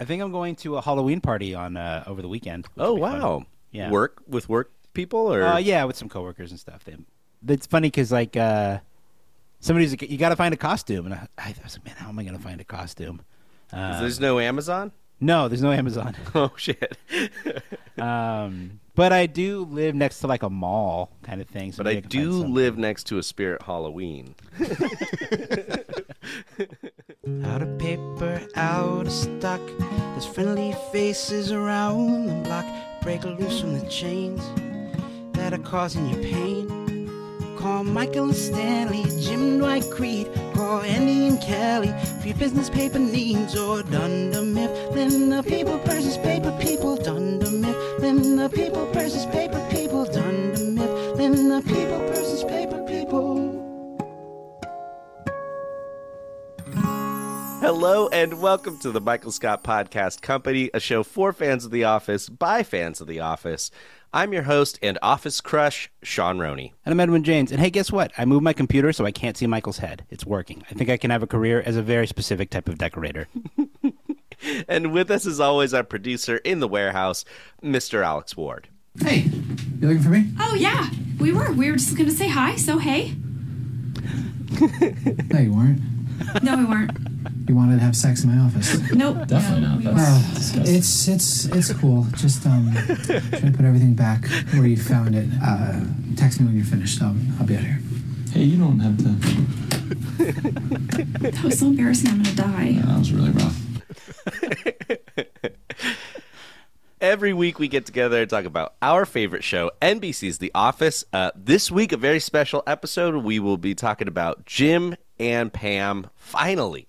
I think I'm going to a Halloween party on uh, over the weekend. Oh be fun. wow. Yeah. Work with work people or Uh, yeah, with some coworkers and stuff. They, it's funny because like uh, somebody's like, you got to find a costume, and I, I was like, man, how am I going to find a costume? Uh, there's no Amazon? no, there's no Amazon. Oh shit. um, but I do live next to like a mall kind of thing. So but I maybe can find do live next to a spirit Halloween. Out of paper, out of stock. There's friendly faces around the block. Break loose from the chains that are causing you pain. Call Michael and Stanley, Jim Dwight Creed. Call Andy and Kelly for your business paper needs or Dunder Mifflin. The people versus paper people. Dunder Mifflin. The people versus paper people. Dunder Mifflin. The people versus paper people. Hello and welcome to the Michael Scott Podcast Company, a show for fans of The Office by fans of The Office. I'm your host and office crush, Sean Roney. And I'm Edwin James. And hey, guess what? I moved my computer so I can't see Michael's head. It's working. I think I can have a career as a very specific type of decorator. And with us, as always, our producer in the warehouse, Mr. Alex Ward. Hey, you looking for me? Oh yeah, we were. We were just gonna say hi. So hey. No, you weren't. No, we weren't. You wanted to have sex in my office. Nope. Definitely not. we That's- weren't. Oh, disgusting. it's it's it's cool. Just um, try to put everything back where you found it. Uh, text me when you're finished. I'll I'll be out here. Hey, you don't have to. That was so embarrassing. I'm gonna die. That was really rough. Every week we get together and talk about our favorite show, NBC's The Office. Uh, this week, a very special episode. We will be talking about Jim and Pam. Finally,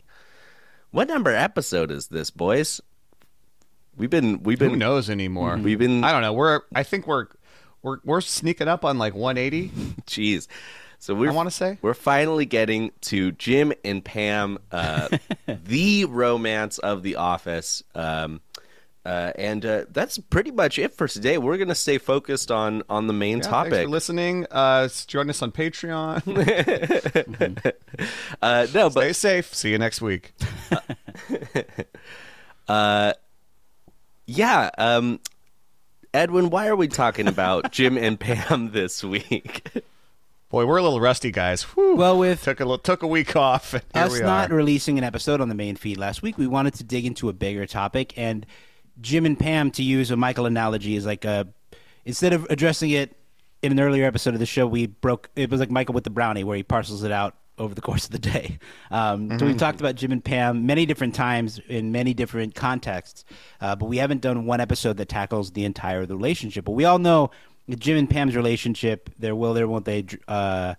what number episode is this, boys? We've been we've been Who knows anymore? We've been I don't know. We're I think we're we're we're sneaking up on like 180. Jeez. So we're, wanna say. we're finally getting to Jim and Pam, uh, the romance of The Office. Um, uh, and uh, that's pretty much it for today. We're going to stay focused on on the main Yeah, topic. Thanks for listening. Uh, join us on Patreon. uh, no, Stay but safe. See you next week. uh, yeah, um, Edwin, why are we talking about Jim and Pam this week? Boy, we're a little rusty, guys. Whew. Well, with took a li- took a week off. And here us we not are. releasing an episode on the main feed last week, we wanted to dig into a bigger topic. And Jim and Pam, to use a Michael analogy, is like a instead of addressing it in an earlier episode of the show, we broke. It was like Michael with the brownie, where he parcels it out over the course of the day. Um, So we've talked about Jim and Pam many different times in many different contexts, uh, but we haven't done one episode that tackles the entire relationship. But we all know Jim and Pam's relationship, their will, their won't they. Uh,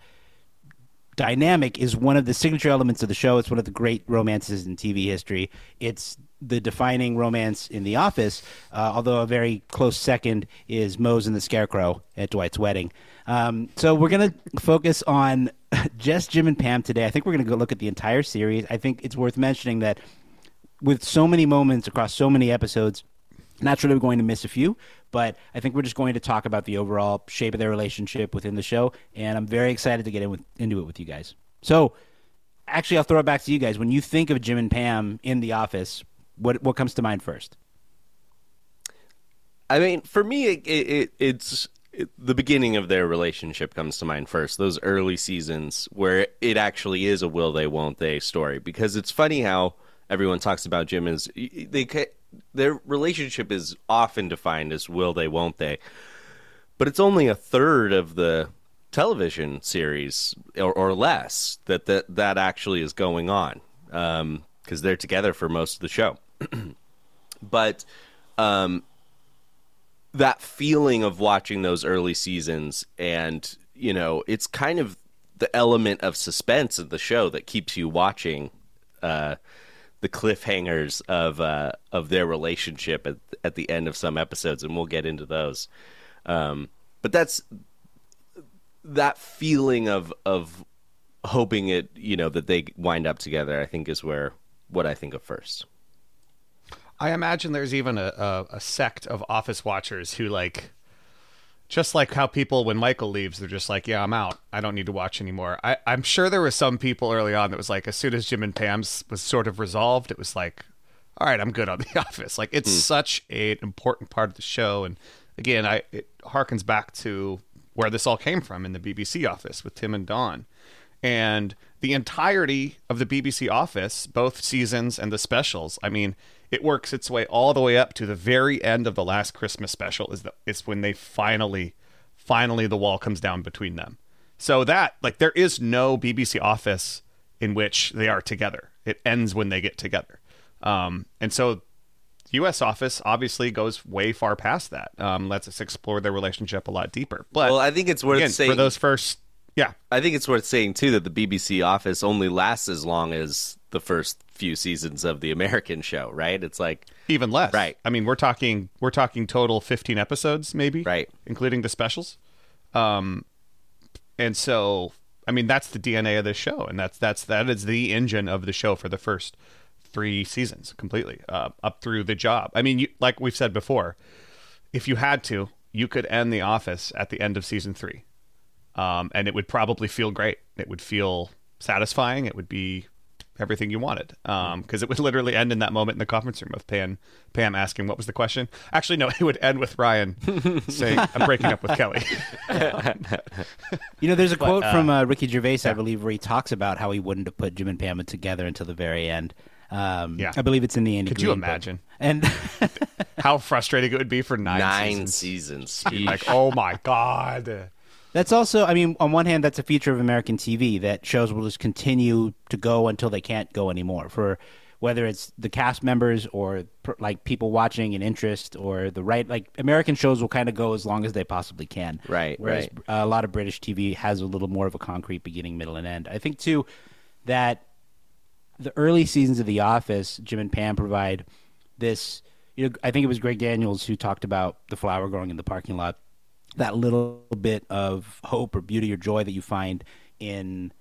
dynamic is one of the signature elements of the show. It's one of the great romances in TV history. It's the defining romance in The Office, uh, although a very close second is Mose and the Scarecrow at Dwight's wedding. Um, so we're going to focus on just Jim and Pam today. I think we're going to go look at the entire series. I think it's worth mentioning that with so many moments across so many episodes, naturally we're going to miss a few, but I think we're just going to talk about the overall shape of their relationship within the show, and I'm very excited to get in with, into it with you guys. So, actually, I'll throw it back to you guys. When you think of Jim and Pam in The Office, what what comes to mind first? I mean, for me, it, it, it it's it, the beginning of their relationship comes to mind first. Those early seasons where it actually is a will they, won't they story. Because it's funny how everyone talks about Jim as they their relationship is often defined as will they, won't they, but it's only a third of the television series or, or less that, that that actually is going on um, because they're together for most of the show. but um, that feeling of watching those early seasons and you know it's kind of the element of suspense of the show that keeps you watching uh, the cliffhangers of uh, of their relationship at, at the end of some episodes and we'll get into those. Um, but that's that feeling of of hoping it you know that they wind up together i think is where what i think of first I imagine there's even a, a, a sect of office watchers who like just like how people when Michael leaves, they're just like, Yeah, I'm out. I don't need to watch anymore. I, I'm sure there was some people early on that was like as soon as Jim and Pam's was sort of resolved, it was like, All right, I'm good on the office. Like it's hmm. such a, an important part of the show. And again, I it harkens back to where this all came from in the BBC office with Tim and Dawn. And the entirety of the BBC office, both seasons and the specials, I mean, it works its way all the way up to the very end of the last Christmas special is the is when they finally finally the wall comes down between them. So that like there is no BBC office in which they are together. It ends when they get together. Um, and so U.S. office obviously goes way far past that. Um, lets us explore their relationship a lot deeper. But well i think it's worth again, saying for those first, yeah, I think it's worth saying too that the BBC Office only lasts as long as the first few seasons of the American show, right? It's like even less. Right. I mean, we're talking we're talking total 15 episodes maybe, Right. including the specials. Um and so I mean, that's the DNA of this show and that's that's that is the engine of the show for the first 3 seasons completely, uh, up through the job. I mean, you, like we've said before, if you had to, you could end the office at the end of season 3. Um and it would probably feel great. It would feel satisfying. It would be everything you wanted because it would literally end in that moment in the conference room of Pam, Pam asking what was the question. Actually, no, it would end with Ryan saying, "I'm breaking up with Kelly." You know, there's a quote from uh, Ricky Gervais, I believe, where he talks about how he wouldn't have put Jim and Pam together until the very end. Um, Yeah. I believe it's in the Andy. Could you Greene book. imagine? And How frustrating it would be for nine, nine seasons. seasons. Like, oh my god. That's also, I mean, on one hand, that's a feature of American TV that shows will just continue to go until they can't go anymore. For whether it's the cast members or like people watching an interest or the right, like American shows will kind of go as long as they possibly can. Right, Whereas right. a lot of British TV has a little more of a concrete beginning, middle, and end. I think too that the early seasons of The Office, Jim and Pam provide this. You know, I think it was Greg Daniels who talked about the flower growing in the parking lot. That little bit of hope or beauty or joy that you find in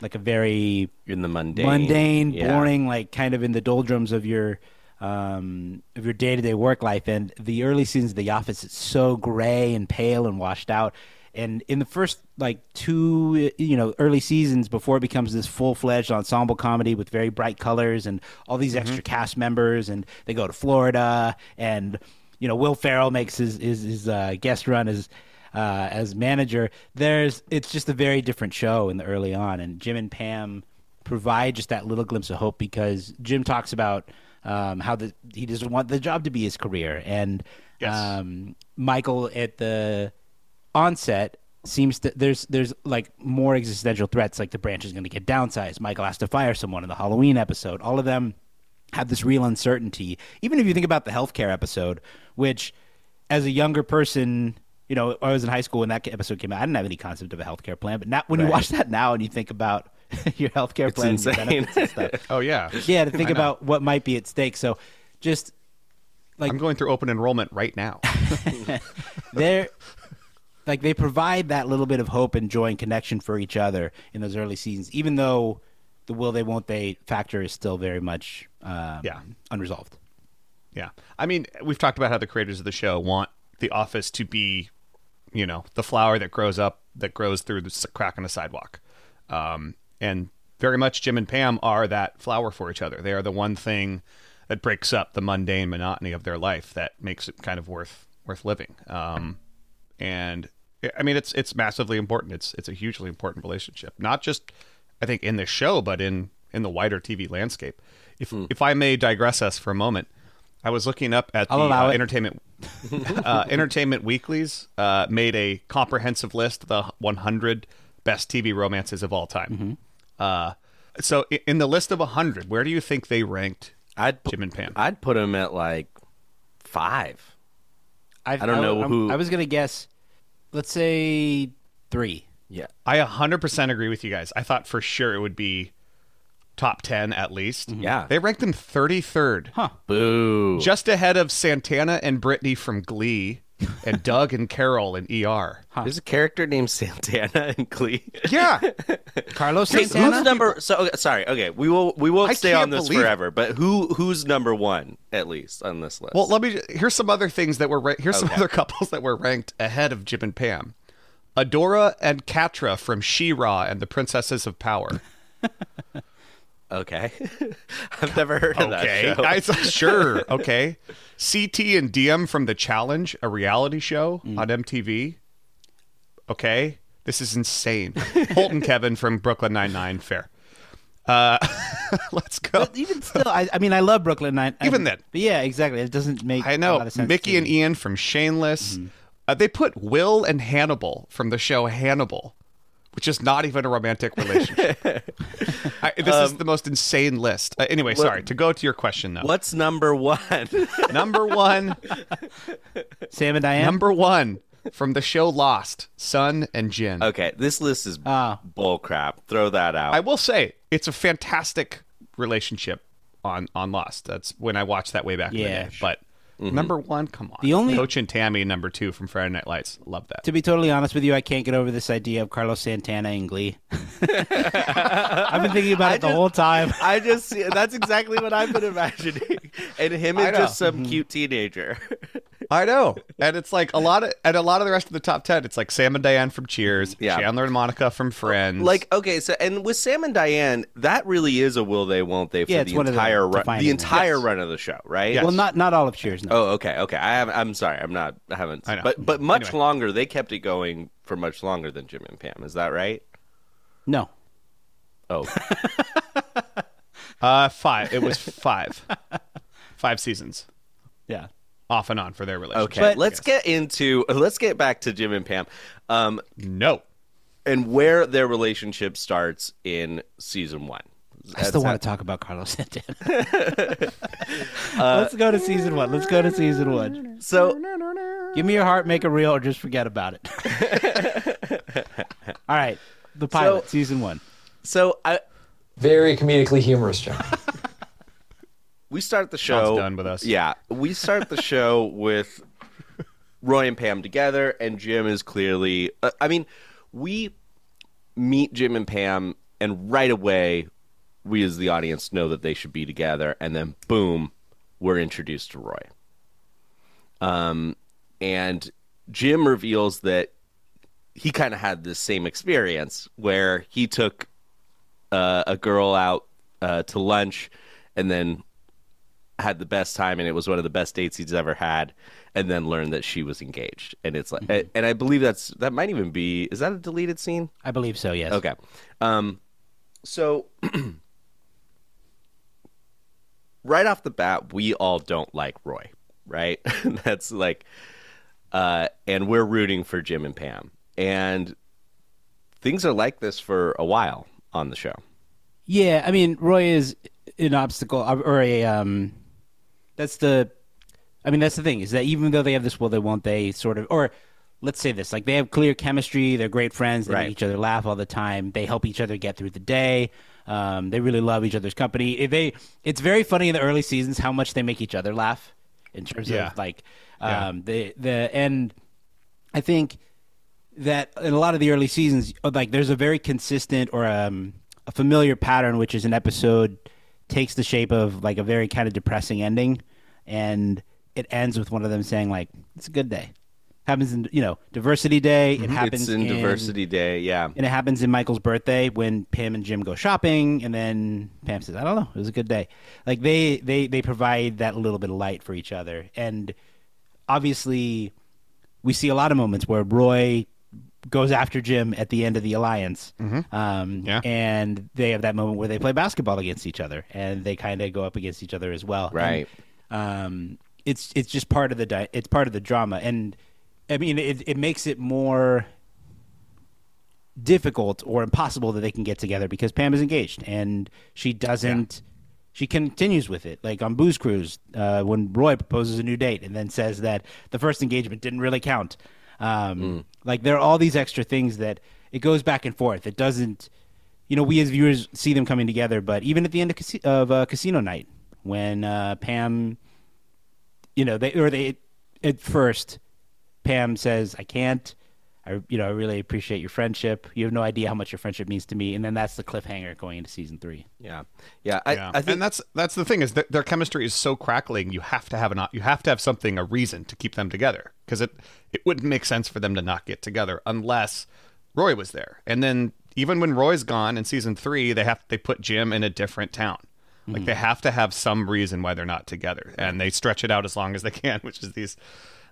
like a very in the mundane, mundane, Yeah. boring, like kind of in the doldrums of your um, of your day to day work life. And the early seasons of The Office, it's so gray and pale and washed out. And in the first like two, you know, early seasons before it becomes this full fledged ensemble comedy with very bright colors and all these extra cast members, and they go to Florida, and you know, Will Ferrell makes his his, his uh, guest run as uh, as manager. There's it's just a very different show in the early on, and Jim and Pam provide just that little glimpse of hope because Jim talks about um, how the, he doesn't want the job to be his career, and Yes. um, Michael at the onset seems to there's there's like more existential threats like the branch is going to get downsized michael has to fire someone in the halloween episode all of them have this real uncertainty even if you think about the healthcare episode which as a younger person you know i was in high school when that episode came out i didn't have any concept of a healthcare plan but now when you watch that now and you think about your healthcare It's plan and your insane. benefits and stuff Oh yeah. yeah to think about what might be at stake so just like I'm going through open enrollment right now. they're like they provide that little bit of hope and joy and connection for each other in those early seasons, even though the will they won't they factor is still very much um, Yeah. unresolved. Yeah. I mean, we've talked about how the creators of the show want The Office to be, you know, the flower that grows up, that grows through the crack in the sidewalk. Um, and very much Jim and Pam are that flower for each other. They are the one thing that breaks up the mundane monotony of their life that makes it kind of worth worth living. Um, and I mean, it's it's massively important. It's it's a hugely important relationship, not just I think in this show, but in in the wider TV landscape. If if I may digress us for a moment, I was looking up at I'll allow uh, entertainment uh, Entertainment Weekly's uh, made a comprehensive list of the 100 best TV romances of all time. Mm-hmm. Uh, so in the list of 100, where do you think they ranked I'd pu- Jim and Pam? I'd put them at like five. I've, I don't know I'm- who- I was gonna guess. Let's say three. Yeah. I 100% agree with you guys. I thought for sure it would be top 10 at least. Yeah. They ranked them 33rd. Huh. Boo. Just ahead of Santana and Brittany from Glee and Doug and Carol in ER. There's a character named Santana in Glee. Yeah. Carlos Santana. who's number? So okay, sorry. Okay, we will we will I stay on this believe it. forever. But who who's number one at least on this list? Well, let me. Here's some other things that were. Ra- here's some other couples that were ranked ahead of Jim and Pam. Adora and Catra from She-Ra and the Princesses of Power. okay, I've never heard of Okay, that show. I, sure. Okay, CT and Diem from The Challenge, a reality show Mm. on MTV. Okay, this is insane. Holt and Kevin from Brooklyn Nine Nine. Fair. Uh, let's go. But even still, I, I mean, I love Brooklyn Nine. I- Even then. but yeah, exactly. It doesn't make. I know lot of sense Mickey and. Ian from Shameless. Mm-hmm. Uh, they put Will and Hannibal from the show Hannibal, which is not even a romantic relationship. I, this is the most insane list. Uh, anyway, sorry to go to your question though. What's number one? Number one, Sam and Diane. number one from the show Lost, Sun and Jin. okay, this list is Ah. bull crap. Throw that out. I will say it's a fantastic relationship on on Lost. That's when I watched that way back in Yeah. the day. But Mm-hmm. number one, come on. The only- Coach and Tammy, number two from Friday Night Lights. Love that. To be totally honest with you, I can't get over this idea of Carlos Santana in Glee. I've been thinking about I it the whole time. I just that's exactly what I've been imagining, and him I is know. just some cute teenager. I know, and it's like a lot of and a lot of the rest of the top ten. It's like Sam and Diane from Cheers, Yeah. Chandler and Monica from Friends. Like okay, so and with Sam and Diane, that really is a will they won't they for Yeah, the one of the entire run, the entire Yes. run of the show, right? Well, not not all of Cheers. No. Oh, okay, okay. I have. I'm sorry. I'm not. I haven't. I know. But but much Anyway. longer. They kept it going for much longer than Jim and Pam. Is that right? No. Oh, uh, five. It was five, five seasons Yeah. Off and on for their relationship. okay. But- let's get into. Let's get back to Jim and Pam, um, No, and where their relationship starts in season one. I still want to talk about Carlos Santana. Let's go to season one. Let's go to season one. So Give me your heart, make it real, or just forget about it. all right. The pilot, So- season one. so I Very comedically humorous, John. we start the Sean's show done with us. Yeah, we start the show with Roy and Pam together, and Jim is clearly. Uh, I mean, we meet Jim and Pam, and right away, we as the audience know that they should be together, and then boom, we're introduced to Roy. Um, and Jim reveals that he kind of had this same experience where he took uh, a girl out uh, to lunch, and then had the best time and it was one of the best dates he's ever had and then learned that she was engaged. And it's like and i believe that's that might even be is that a deleted scene? I believe so, yes. okay. Um so right off the bat we all don't like roy right? That's like uh and we're rooting for jim and pam. And things are like this for a while on the show. Yeah, I mean, Roy is an obstacle or a um. That's the, I mean, that's the thing is that even though they have this will they won't they sort of or. Let's say this: like they have clear chemistry, they're great friends, they Right. make each other laugh all the time, they help each other get through the day. Um, they really love each other's company. If They, it's very funny in the early seasons how much they make each other laugh, in terms Yeah. of like, Yeah. um, the the and I think that in a lot of the early seasons, uh, like there's a very consistent or um, a familiar pattern, which is an episode takes the shape of like a very kind of depressing ending, and it ends with one of them saying like, "It's a good day." Happens in you know Diversity Day. It happens Mm-hmm. it's in, diversity day yeah and it happens in Michael's birthday when Pam and Jim go shopping, and then Pam says, "I don't know, it was a good day." Like they they they provide that little bit of light for each other, and obviously, we see a lot of moments where Roy goes after Jim at the end of the alliance, um, Yeah. and they have that moment where they play basketball against each other, and they kind of go up against each other as well. And, Right. Um, it's it's just part of the di- it's part of the drama, and I mean it it makes it more difficult or impossible that they can get together because Pam is engaged and she doesn't. She continues with it, like on Booze Cruise, uh, when Roy proposes a new date and then says that the first engagement didn't really count. Um, Like there are all these extra things that it goes back and forth. It doesn't, you know, we as viewers see them coming together, but even at the end of, casi- of uh, Casino Night, when uh, Pam, you know, they or they at first, Pam says, "I can't." I, you know, I really appreciate your friendship. You have no idea how much your friendship means to me, and then that's the cliffhanger going into season three. Yeah, yeah. I, yeah. I think and that's that's the thing is that their chemistry is so crackling. You have to have an you have to have something a reason to keep them together because it it wouldn't make sense for them to not get together unless Roy was there. And then even when Roy's gone in season three, they have they put Jim in a different town. Like they have to have some reason why they're not together, and they stretch it out as long as they can, which is these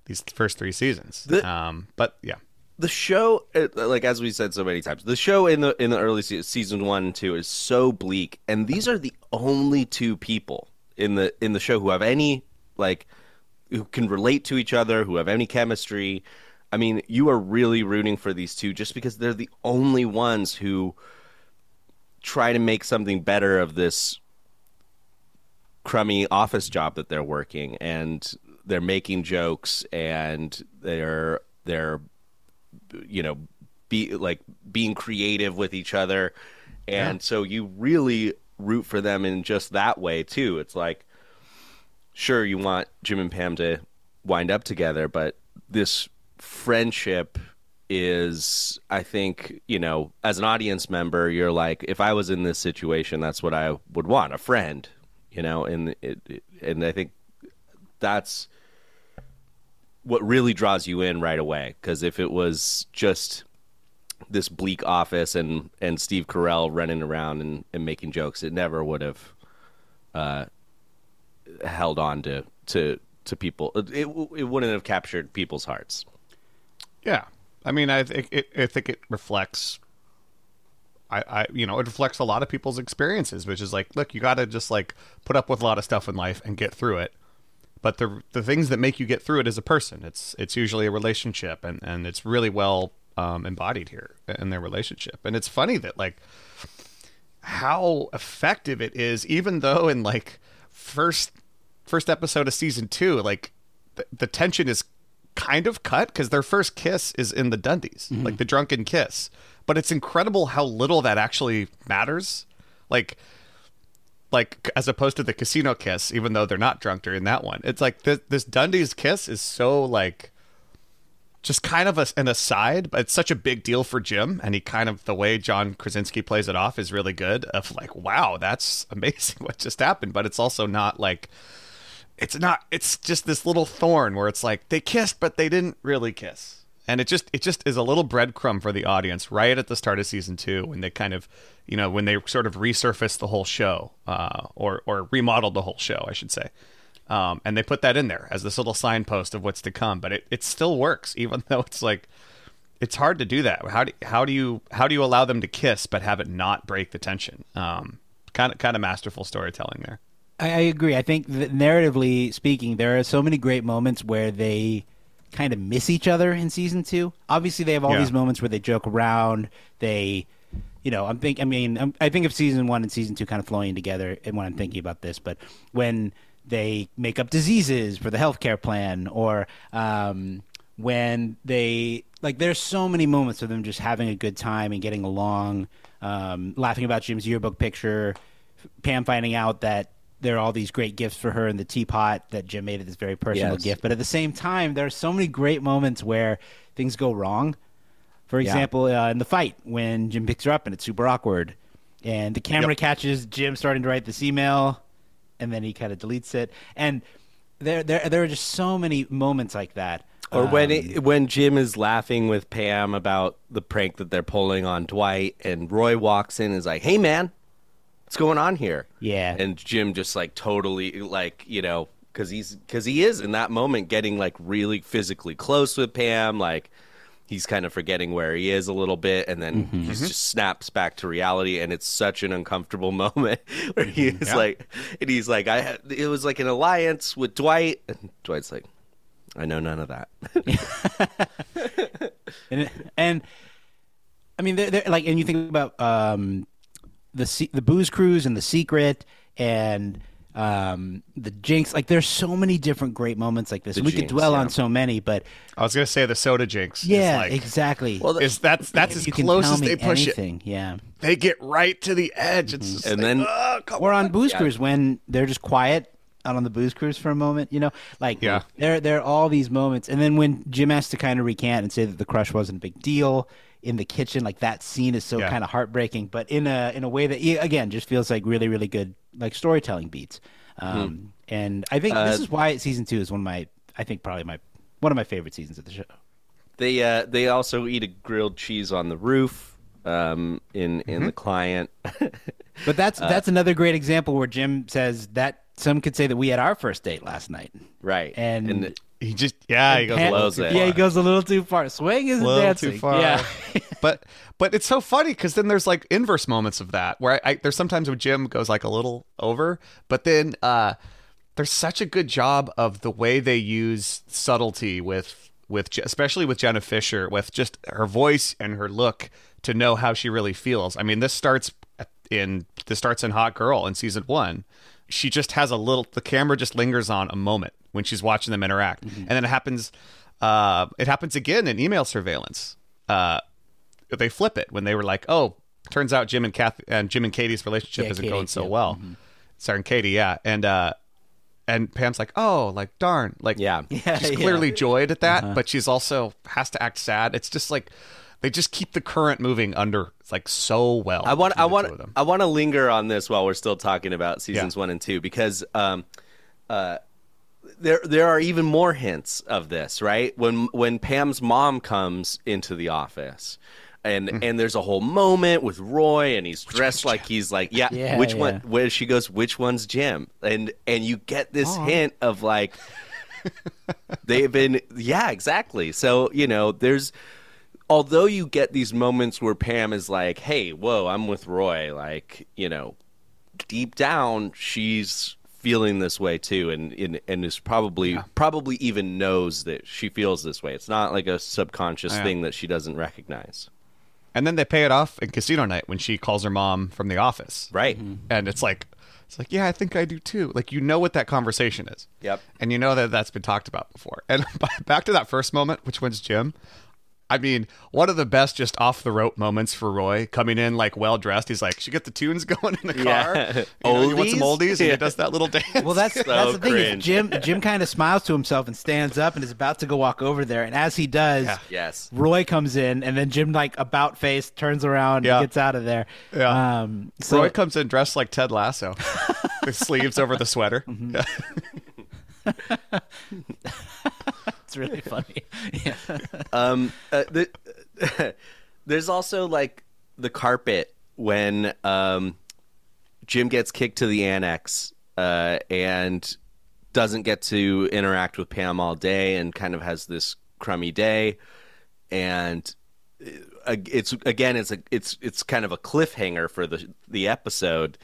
these first three seasons. The- um, but yeah, the show uh, like as we said so many times the show in the in the early se- season 1 and 2 is so bleak and these are the only two people in the in the show who have any like who can relate to each other who have any chemistry. I mean you are really rooting for these two just because they're the only ones who try to make something better of this crummy office job that they're working and they're making jokes and they're they're you know be like being creative with each other. And so you really root for them in just that way too. It's like sure you want jim and pam to wind up together but this friendship is i think you know as an audience member you're like if i was in this situation that's what i would want a friend you know? And it, it- and i think that's what really draws you in right away. Because if it was just this bleak office and and Steve Carell running around and, and making jokes, it never would have uh, held on to to to people. It it wouldn't have captured people's hearts. Yeah, I mean, I think it, I think it reflects. I, I, you know, it reflects a lot of people's experiences, which is like, look, you got to just like put up with a lot of stuff in life and get through it. But the the things that make you get through it as a person, it's it's usually a relationship, and and it's really well um, embodied here in their relationship. And it's funny that like how effective it is, even though in like first first episode of season two, like the, the tension is kind of cut because their first kiss is in the Dundies, like the drunken kiss. But it's incredible how little that actually matters. Like, like as opposed to the casino kiss, even though they're not drunk during that one. It's like this, this Dundies kiss is so like just kind of a, an aside, but it's such a big deal for Jim, and he kind of the way John Krasinski plays it off is really good. Of like, wow, that's amazing what just happened, but it's also not like it's not. It's just this little thorn where it's like they kissed, but they didn't really kiss, and it just it just is a little breadcrumb for the audience right at the start of season two when they kind of you know when they sort of resurfaced the whole show uh, or or remodeled the whole show, I should say. Um, and they put that in there as this little signpost of what's to come. But it, it still works, even though it's like it's hard to do that. How do how do you how do you allow them to kiss but have it not break the tension? Um, kind of kind of masterful storytelling there. I, I agree. I think narratively speaking, there are so many great moments where they kind of miss each other in season two. Obviously, they have all Yeah. these moments where they joke around. They, you know, I'm think. I mean, I'm, I think of season one and season two kind of flowing together and when I'm thinking about this. But when they make up diseases for the healthcare plan, or um, when they like, there's so many moments of them just having a good time and getting along, um, laughing about Jim's yearbook picture, Pam finding out that there are all these great gifts for her in the teapot that Jim made it this very personal Yes. gift. But at the same time, there are so many great moments where things go wrong. For example, uh, in the fight when Jim picks her up and it's super awkward, and the camera Yep. catches Jim starting to write this email, and then he kind of deletes it. And there, there, there are just so many moments like that. Or when Um, it, when Jim is laughing with Pam about the prank that they're pulling on Dwight, and Roy walks in and is like, "Hey, man, what's going on here?" Yeah. and Jim just like totally like you know because he's because he is in that moment getting like really physically close with Pam, like he's kind of forgetting where he is a little bit, and then Mm-hmm. he just snaps back to reality, and it's such an uncomfortable moment where he's Yeah. like, and he's like, I had, it was like an alliance with Dwight, and Dwight's like, I know none of that. and, and I mean, they're, they're like, and you think about um, the the booze cruise and the secret and um, the jinx. Like, there's so many different great moments like this. The we could dwell yeah. on so many, but I was gonna say the soda jinx. is yeah, like, exactly. Well, Is that's that's as close as they push it. Yeah. They get right to the edge. It's just And like, then- "Ugh, come Or on on." booze cruise when they're just quiet out on the booze cruise for a moment, you know, like Yeah. there there are all these moments, and then when Jim has to kind of recant and say that the crush wasn't a big deal in the kitchen, like that scene is so Yeah. kind of heartbreaking, but in a in a way that again just feels like really really good like storytelling beats. Um, And I think this Uh, is why season two is one of my I think probably my one of my favorite seasons of the show. They uh, they also eat a grilled cheese on the roof um, in in the client. But that's Uh, that's another great example where Jim says that some could say that we had our first date last night, right, and he just yeah he goes little blows too it. far. Yeah, he goes a little too far. Swing isn't little dancing. too far. Yeah. but but it's so funny because then there's like inverse moments of that where I, I there's sometimes where Jim goes like a little over, but then uh there's such a good job of the way they use subtlety with with especially with Jenna Fischer with just her voice and her look to know how she really feels. I mean, this starts in this starts in Hot Girl in season one. She just has a little. The camera just lingers on a moment when she's watching them interact, and then it happens. Uh, it happens again in email surveillance. Uh, they flip it when they were like, "Oh, turns out Jim and Kath and Jim and Katy's relationship Yeah, isn't Katy, going so yeah. well." Starring Katy, yeah, and uh, and Pam's like, "Oh, like darn, like Yeah. Yeah, she's clearly joyed at that, but she's also has to act sad. It's just like they just keep the current moving under like so well. I want I between the two want. I want to linger on this while we're still talking about seasons one and two because um, uh, there there are even more hints of this right when when Pam's mom comes into the office. And Mm-hmm. and there's a whole moment with Roy, and he's dressed like he's like, yeah, Yeah, which yeah. one? Where she goes, which one's Jim? And and you get this hint of like, they've been, yeah, exactly. So you know, there's although you get these moments where Pam is like, "Hey, whoa, I'm with Roy," like you know, deep down she's feeling this way too, and and, and is probably probably even knows that she feels this way. It's not like a subconscious Yeah. thing that she doesn't recognize. And then they pay it off in casino night when she calls her mom from the office. Right. Mm-hmm. And it's like it's like, yeah, I think I do too. Like you know what that conversation is. Yep. And you know that that's been talked about before. And back to that first moment, which one's Jim? I mean, one of the best just off the rope moments for Roy coming in like well dressed. He's like, "Should get the tunes going in the car." Yeah. You know, you want some Oldies? oldies, and Yeah. he does that little dance. Well, that's that's the thing. Is. Jim Jim kind of smiles to himself and stands up and is about to go walk over there, and as he does, Yeah. Yes. Roy comes in, and then Jim like about face turns around Yeah. and gets out of there. Yeah. Um, so Roy comes in dressed like Ted Lasso, with sleeves over the sweater. Mm-hmm. It's really funny. yeah. Um, uh, the, there's also like the carpet when um, Jim gets kicked to the annex uh, and doesn't get to interact with Pam all day and kind of has this crummy day. And uh, it's again, it's a it's it's kind of a cliffhanger for the the episode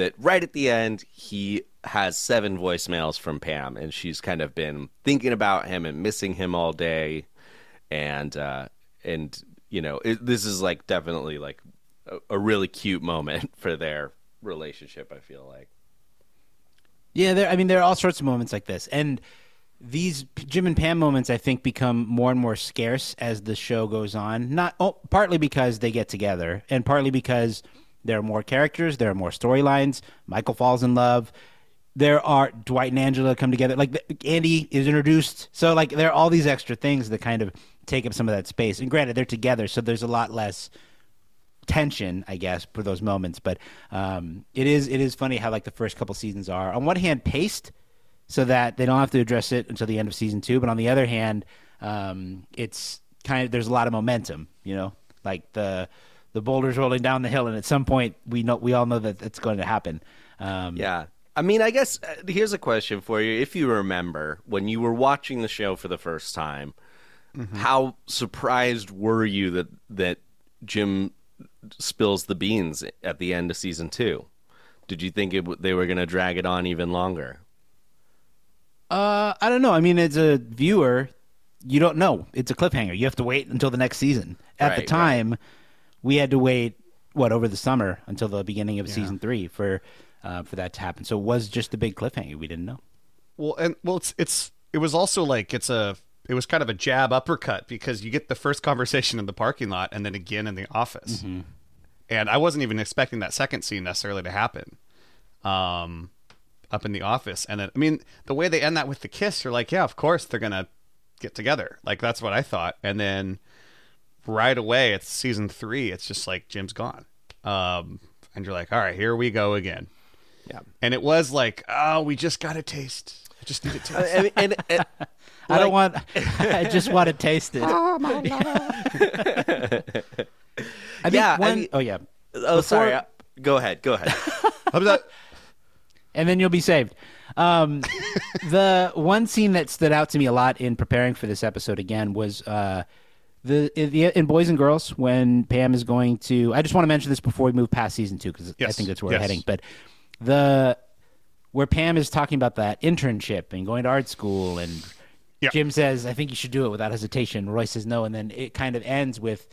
that right at the end he has seven voicemails from Pam and she's kind of been thinking about him and missing him all day and uh and you know it, this is like definitely like a, a really cute moment for their relationship i feel like Yeah, there. I mean, there are all sorts of moments like this, and these Jim and Pam moments, I think, become more and more scarce as the show goes on. Not oh, partly because they get together, and partly because there are more characters, there are more storylines. Michael falls in love. There are Dwight and Angela come together. Like Andy is introduced, so like there are all these extra things that kind of take up some of that space. And granted, they're together, so there's a lot less tension, I guess, for those moments. But um, it is it is funny how like the first couple seasons are. On one hand, paced so that they don't have to address it until the end of season two. But on the other hand, um, it's kind of there's a lot of momentum. You know, like the the boulders rolling down the hill, and at some point we know we all know that it's going to happen. Um, yeah i mean i guess uh, here's a question for you if you remember when you were watching the show for the first time how surprised were you that that Jim spills the beans at the end of season two? Did you think it, they were going to drag it on even longer? Uh, I don't know. I mean, as a viewer, you don't know. It's a cliffhanger. You have to wait until the next season. At the Right, time, we had to wait what over the summer until the beginning of season three for uh, for that to happen. So it was just a big cliffhanger. We didn't know. Well, and well, it's it's it was also like it's a it was kind of a jab uppercut because you get the first conversation in the parking lot and then again in the office, and I wasn't even expecting that second scene necessarily to happen, um, up in the office, and then I mean the way they end that with the kiss, you're like, yeah, of course they're gonna get together, like that's what I thought, and then right away it's season three, it's just like Jim's gone, um, and you're like, all right, here we go again. Yeah. And it was like, oh, we just got a taste. I just need a taste. I mean, and, and- I don't want. I just want to taste it. I think Yeah, I one- mean- oh yeah. oh, sorry. uh, Go ahead. Go ahead. How and then you'll be saved. Um, the one scene that stood out to me a lot in preparing for this episode again was uh, the, in the in Boys and Girls when Pam is going to. I just want to mention this before we move past season two because I think that's where yes. we're heading. But the where Pam is talking about that internship and going to art school and Yeah. Jim says, "I think you should do it without hesitation." Roy says no, and then it kind of ends with.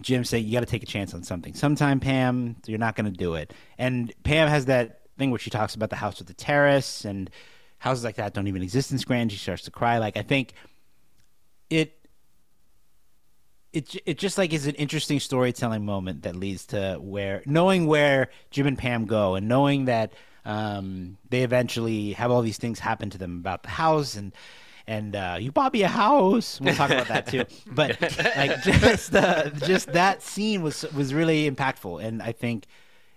Jim saying you got to take a chance on something. Sometime, Pam, you're not going to do it. And Pam has that thing where she talks about the house with the terrace and houses like that don't even exist in Scranton. She starts to cry. Like I think it it it just like is an interesting storytelling moment that leads to where knowing where Jim and Pam go and knowing that um, they eventually have all these things happen to them about the house and and uh, you bought me a house. We'll talk about that too. But like just the just that scene was was really impactful, and I think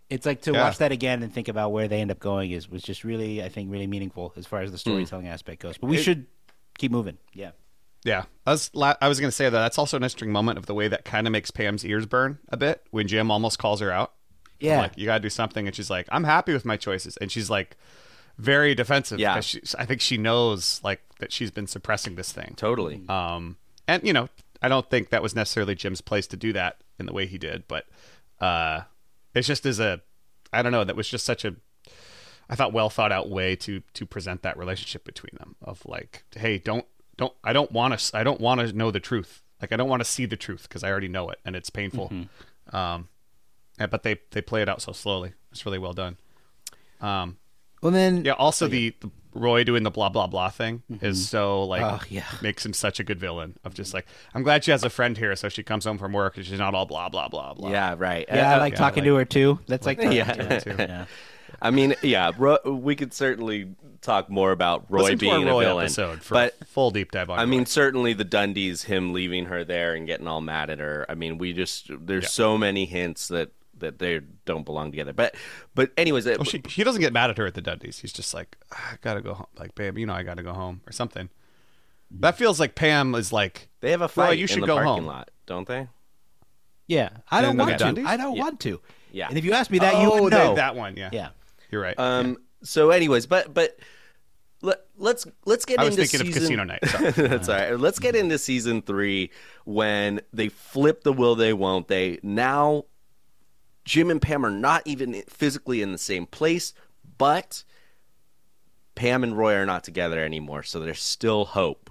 it's like to Yeah. watch that again and think about where they end up going is was just really I think really meaningful as far as the storytelling aspect goes. But we should keep moving. Yeah. Yeah, I was la- I was going to say that that's also an interesting moment of the way that kind of makes Pam's ears burn a bit when Jim almost calls her out. Yeah. like you got to do something, and she's like, "I'm happy with my choices," and she's like very defensive. Yeah, she, I think she knows like that she's been suppressing this thing. totally. Um, and you know, I don't think that was necessarily Jim's place to do that in the way he did, but uh, it's just as a, I don't know, that was just such a, I thought well thought out way to to present that relationship between them of like, hey, don't don't I don't want to I don't want to know the truth, like I don't want to see the truth because I already know it and it's painful. Um, and- but they they play it out so slowly. It's really well done. Um, Well then yeah. Also, the, the Roy doing the blah blah blah thing is so like Oh, yeah. makes him such a good villain. Of just like I'm glad she has a friend here, so she comes home from work and she's not all blah blah blah blah. yeah, right. Yeah, I Uh, like yeah, talking like- to her too. That's like, Yeah. yeah. I mean, yeah, Ro- we could certainly talk more about Roy Listen to being our Roy a villain, episode for but full deep dive on. I Roy. mean, certainly the Dundies, him leaving her there and getting all mad at her. I mean, we just there's Yeah. so many hints that that they don't belong together. But but anyways, it, well, she, he doesn't get mad at her at the Dundies. He's just like, "Ah, I gotta go home. Like, babe, you know, I gotta go home or something. That feels like Pam is like, they have a Roy, fight you in should the go parking home. lot, don't they? Yeah, I don't want to. Dundies? I don't Yeah. want to. Yeah. And if you ask me that, you oh, would they- know. that one. Yeah, Yeah. You're right. Um. So, anyways, but but let, let's let's get I was into thinking of season... Casino Night. Sorry. That's all right. Let's get into season three when they flip the will they won't they. Now, Jim and Pam are not even physically in the same place, but Pam and Roy are not together anymore, so there's still hope.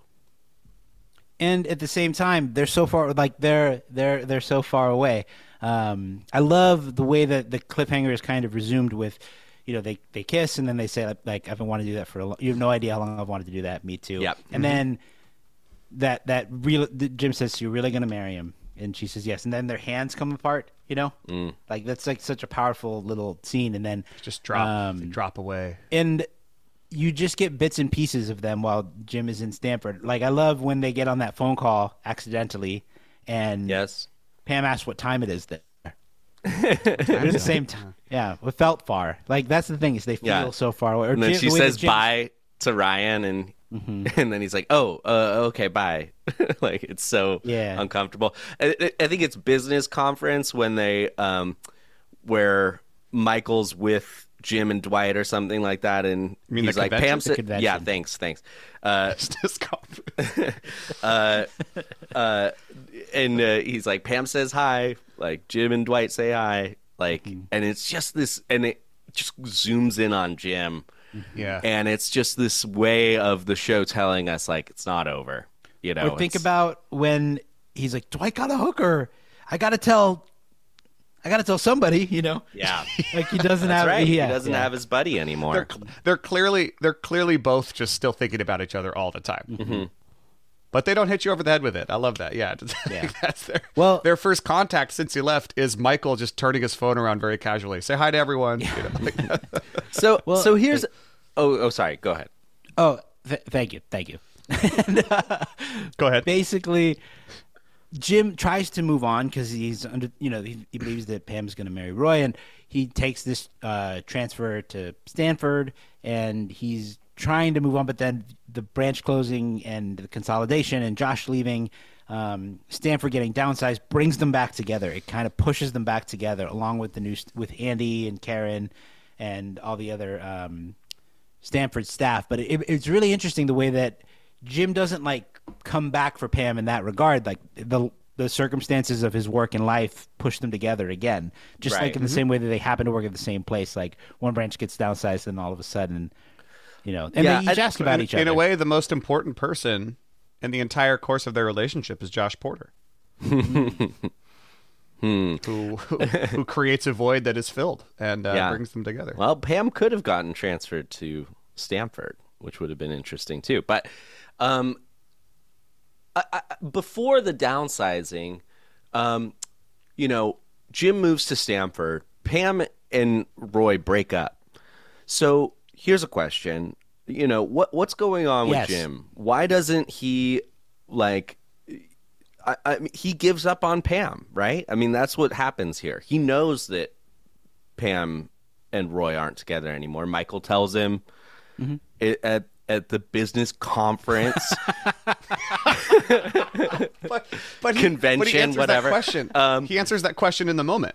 and at the same time they're so far like they're they're they're so far away um i love the way that the cliffhanger is kind of resumed with you know they they kiss and then they say like i've been wanting to do that for a long you have no idea how long i've wanted to do that me too Yep. and then that that real the, jim says you're really going to marry him and she says yes and then their hands come apart you know like that's like such a powerful little scene and then just drop, um, drop away. and you just get bits and pieces of them while Jim is in Stamford. Like I love when they get on that phone call accidentally, and Yes. Pam asks what time it is there. At the same time, yeah, it felt far. Like that's the thing is they feel Yeah. so far away. Or And then Jim- she the says Jim- bye to Ryan, and and then he's like, "Oh, uh, okay, bye." like it's so Yeah. uncomfortable. I, I- I think it's business conference when they um where Michael's with Jim and Dwight or something like that, and mean he's like? Pam said, convention. "Yeah, thanks, thanks." Uh, uh, uh, and uh, he's like, Pam says hi, like Jim and Dwight say hi, like, Mm-hmm. and it's just this, and it just zooms in on Jim, Yeah. and it's just this way of the show telling us like it's not over, you know. or think about when he's like, Dwight got a hooker. I got to tell. I got to tell somebody, you know. yeah, Like he doesn't have. right. Yeah, he doesn't yeah. have his buddy anymore. they're they're clearly they're clearly both just still thinking about each other all the time. Mm-hmm. But they don't hit you over the head with it. I love that. Yeah, Yeah. that's their Well- their first contact since he left is Michael just turning his phone around very casually. Say hi to everyone. You know, like- so, Well, so here's, oh, oh, sorry, go ahead. Oh, th- thank you, thank you. Go ahead. Basically, Jim tries to move on because he's under, you know, he, he believes that Pam's going to marry Roy, and he takes this uh, transfer to Stamford, and he's trying to move on, but then the branch closing and the consolidation, and Josh leaving, um, Stamford getting downsized, brings them back together. It kind of pushes them back together, along with the new with Andy and Karen and all the other um, Stamford staff. But it, it's really interesting the way that Jim doesn't like come back for Pam in that regard. Like the the circumstances of his work and life push them together again, just Right. like in the same way that they happen to work at the same place. Like one branch gets downsized, and all of a sudden, you know, and Yeah, they each I- ask about in, each other. in a way, the most important person in the entire course of their relationship is Josh Porter. Who, who who creates a void that is filled and uh, Yeah. brings them together. Well, Pam could have gotten transferred to Stamford, which would have been interesting too. But um, I, I, before the downsizing, um, you know, Jim moves to Stamford. Pam and Roy break up. So here's a question: You know, what what's going on Yes. with Jim? Why doesn't he like? I, I mean, he gives up on Pam, right? I mean, that's what happens here. He knows that Pam and Roy aren't together anymore. Michael tells him Mm-hmm. it, at at the business conference. but, but he, Convention, but he answers whatever. That question. Um, he answers that question in the moment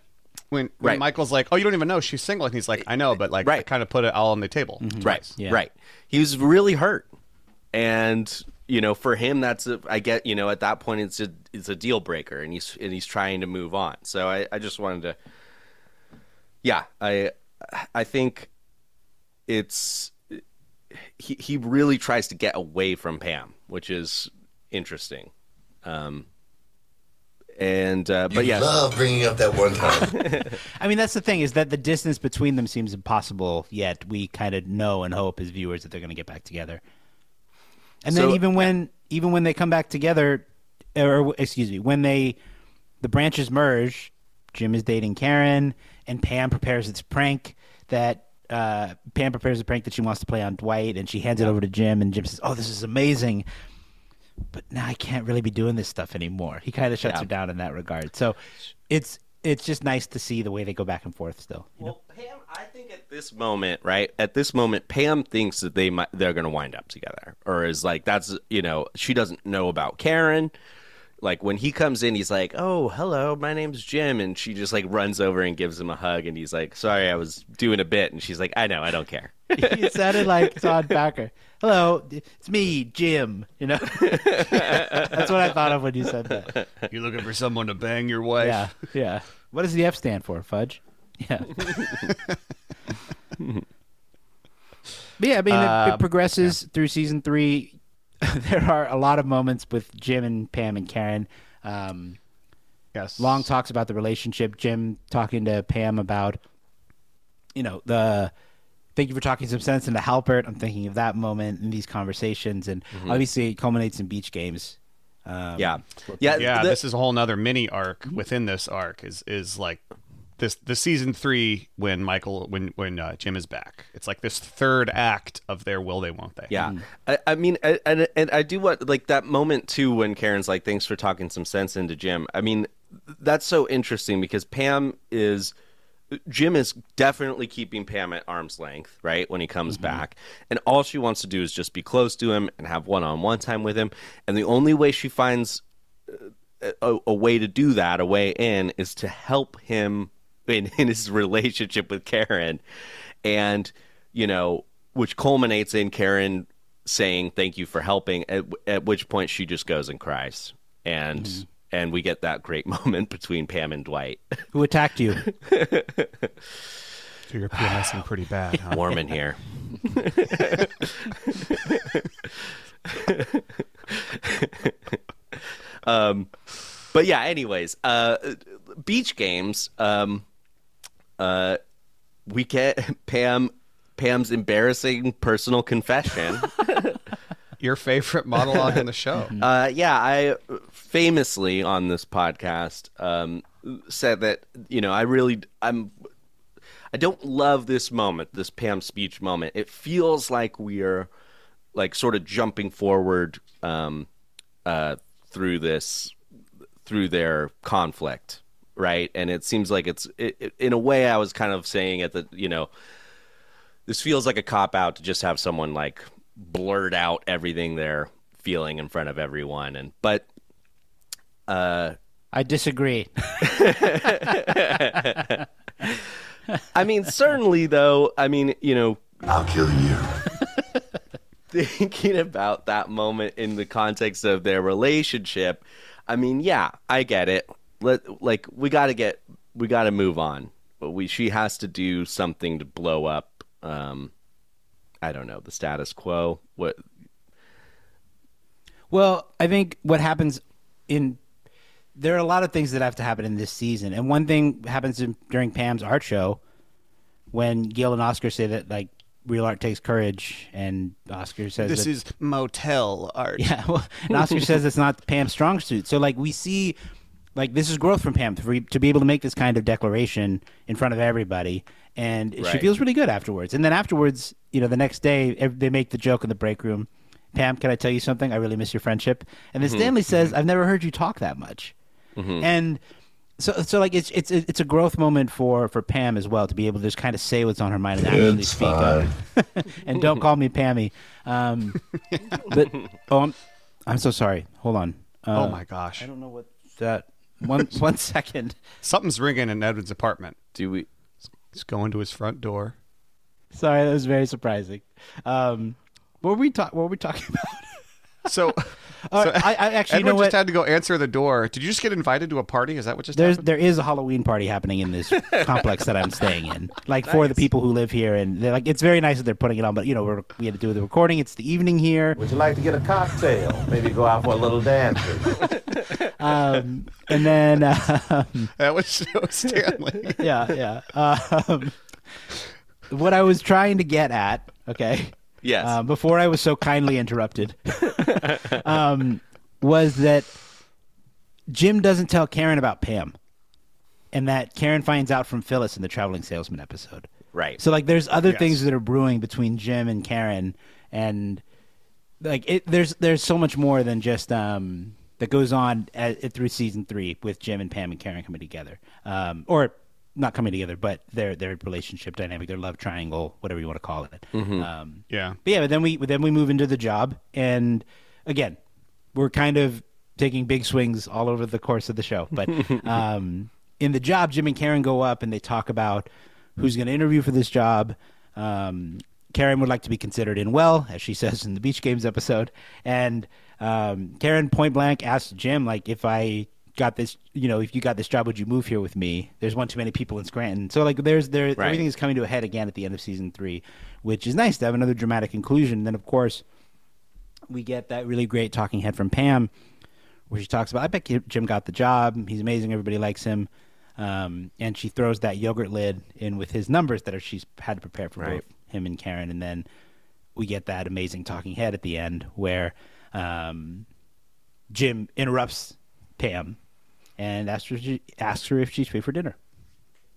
when, when Right. Michael's like, "Oh, you don't even know she's single," and he's like, "I know, but like, I Right. kind of put it all on the table." right, Yeah. right. He was really hurt, and you know, for him, that's a, I get. You know, at that point, it's a it's a deal breaker, and he's and he's trying to move on. So I, I just wanted to, yeah, I I think it's he he really tries to get away from Pam, which is interesting. Um, and uh, but yeah, Love bringing up that one time. I mean, that's the thing is that the distance between them seems impossible. Yet we kind of know and hope as viewers that they're going to get back together. And then So- even when even when they come back together, or excuse me, when they the branches merge, Jim is dating Karen, and Pam prepares this prank that uh, Pam prepares a prank that she wants to play on Dwight, and she hands it over to Jim, and Jim says, "Oh, this is amazing." But now I can't really be doing this stuff anymore. He kind of shuts Yeah. her down in that regard. So it's it's just nice to see the way they go back and forth still. you know? Well, Pam, I think at this moment, right? At this moment, Pam thinks that they might they're going to wind up together, or is like that's you know she doesn't know about Karen. Like when he comes in, he's like, "Oh, hello, my name's Jim," and she just like runs over and gives him a hug, and he's like, "Sorry, I was doing a bit," and she's like, "I know, I don't care." it sounded like Todd Packer. Hello, it's me, Jim. You know, that's what I thought of when you said that. You're looking for someone to bang your wife. Yeah, yeah. What does the F stand for? Fudge. Yeah. but yeah, I mean, it, it Um, progresses through season three. there are a lot of moments with Jim and Pam and Karen. Um, Yes. Long talks about the relationship. Jim talking to Pam about, you know, the thank you for talking some sense into Halpert. I'm thinking of that moment in these conversations, and obviously it culminates in beach games. Um, Yeah, yeah, yeah, the- this is a whole nother mini arc within this arc. Is is like this the season three when Michael when when uh, Jim is back. It's like this third act of their will they won't they? Yeah, I, I mean, I- and and I do what like that moment too when Karen's like, "Thanks for talking some sense into Jim." I mean, that's so interesting because Pam is Jim is definitely keeping Pam at arm's length, right? When he comes back, and all she wants to do is just be close to him and have one-on-one time with him. And the only way she finds uh, a, a way to do that, a way in, is to help him in, in his relationship with Karen. and you know, which culminates in Karen saying thank you for helping. At, at which point she just goes and cries, and Mm-hmm. and we get that great moment between Pam and Dwight. Who attacked you? So you're PMSing pretty bad, huh? Warm in here. um, but yeah. Anyways, uh, beach games. Um, uh, we get Pam. Pam's embarrassing personal confession. Your favorite monologue on the show. Uh, yeah, I famously on this podcast um, said that you know I really I'm I don't love this moment, this Pam speech moment. It feels like we're like sort of jumping forward um, uh, through this through their conflict, right? And it seems like it's it, it, in a way I was kind of saying at the you know this feels like a cop out to just have someone like blurt out everything they're feeling in front of everyone and but uh I disagree. I mean certainly though I mean you know I'll kill you. thinking about that moment in the context of their relationship I mean yeah I get it let like we got to get we got to move on but we she has to do something to blow up um I don't know the status quo what Well, I think what happens in there are a lot of things that have to happen in this season, and one thing happens in, during Pam's art show when Gail and Oscar say that like real art takes courage, and Oscar says This that- is motel art. yeah, well, and Oscar says it's not Pam's strong suit. So like we see, like this is growth from Pam to, to be able to make this kind of declaration in front of everybody, and she feels really good afterwards. And then afterwards, you know, the next day they make the joke in the break room. Pam, can I tell you something? I really miss your friendship. And then Stanley says, "I've never heard you talk that much." And so, so like it's it's it's a growth moment for for Pam as well to be able to just kind of say what's on her mind and actually It's speak up. and don't call me Pammy. Um, but oh, I'm I'm so sorry. Hold on. Uh, oh my gosh. I don't know what that. One one second. Something's ringing in Edwin's apartment. do we He's going to his front door. Sorry, that was very surprising. Um, what were we talk? What were we talking about? So, Uh, so I- I actually- you know just what? had to go answer the door. Did you just get invited to a party? Is that what just There's happened? there is a Halloween party happening in this complex that I'm staying in, like for the people who live here, and they're like it's very nice that they're putting it on. But you know, we're, we had to do the recording. It's the evening here, Would you like to get a cocktail? Maybe go out for a little dance. um, and then um, That was, that was Stanley. yeah, yeah. Um, what I was trying to get at, okay, Yes. uh, before I was so kindly interrupted, um, was that Jim doesn't tell Karen about Pam, and that Karen finds out from Phyllis in the traveling salesman episode. right So like, there's other Yes. things that are brewing between Jim and Karen, and like, it, there's there's so much more than just um, that goes on at, through season three with Jim and Pam and Karen coming together, um, or not coming together, but their their relationship dynamic, their love triangle, whatever you want to call it. Um, Yeah. but yeah, but then we then we move into the job, and again, we're kind of taking big swings all over the course of the show. But um, in the job, Jim and Karen go up and they talk about who's going to interview for this job. Um, Karen would like to be considered in well, as she says in the Beach Games episode, and um, Karen point blank asks Jim like if I got this, you know, if you got this job, would you move here with me? There's one too many people in Scranton, so like there's there Right. everything is coming to a head again at the end of season three, which is nice to have another dramatic conclusion. And then of course we get that really great talking head from Pam, where she talks about, I bet Jim got the job. He's amazing. Everybody likes him. Um, and she throws that yogurt lid in with his numbers that are, she's had to prepare for Right. both him and Karen. And then we get that amazing talking head at the end where um, Jim interrupts Pam and asks her, if she- asks her if she's free for dinner.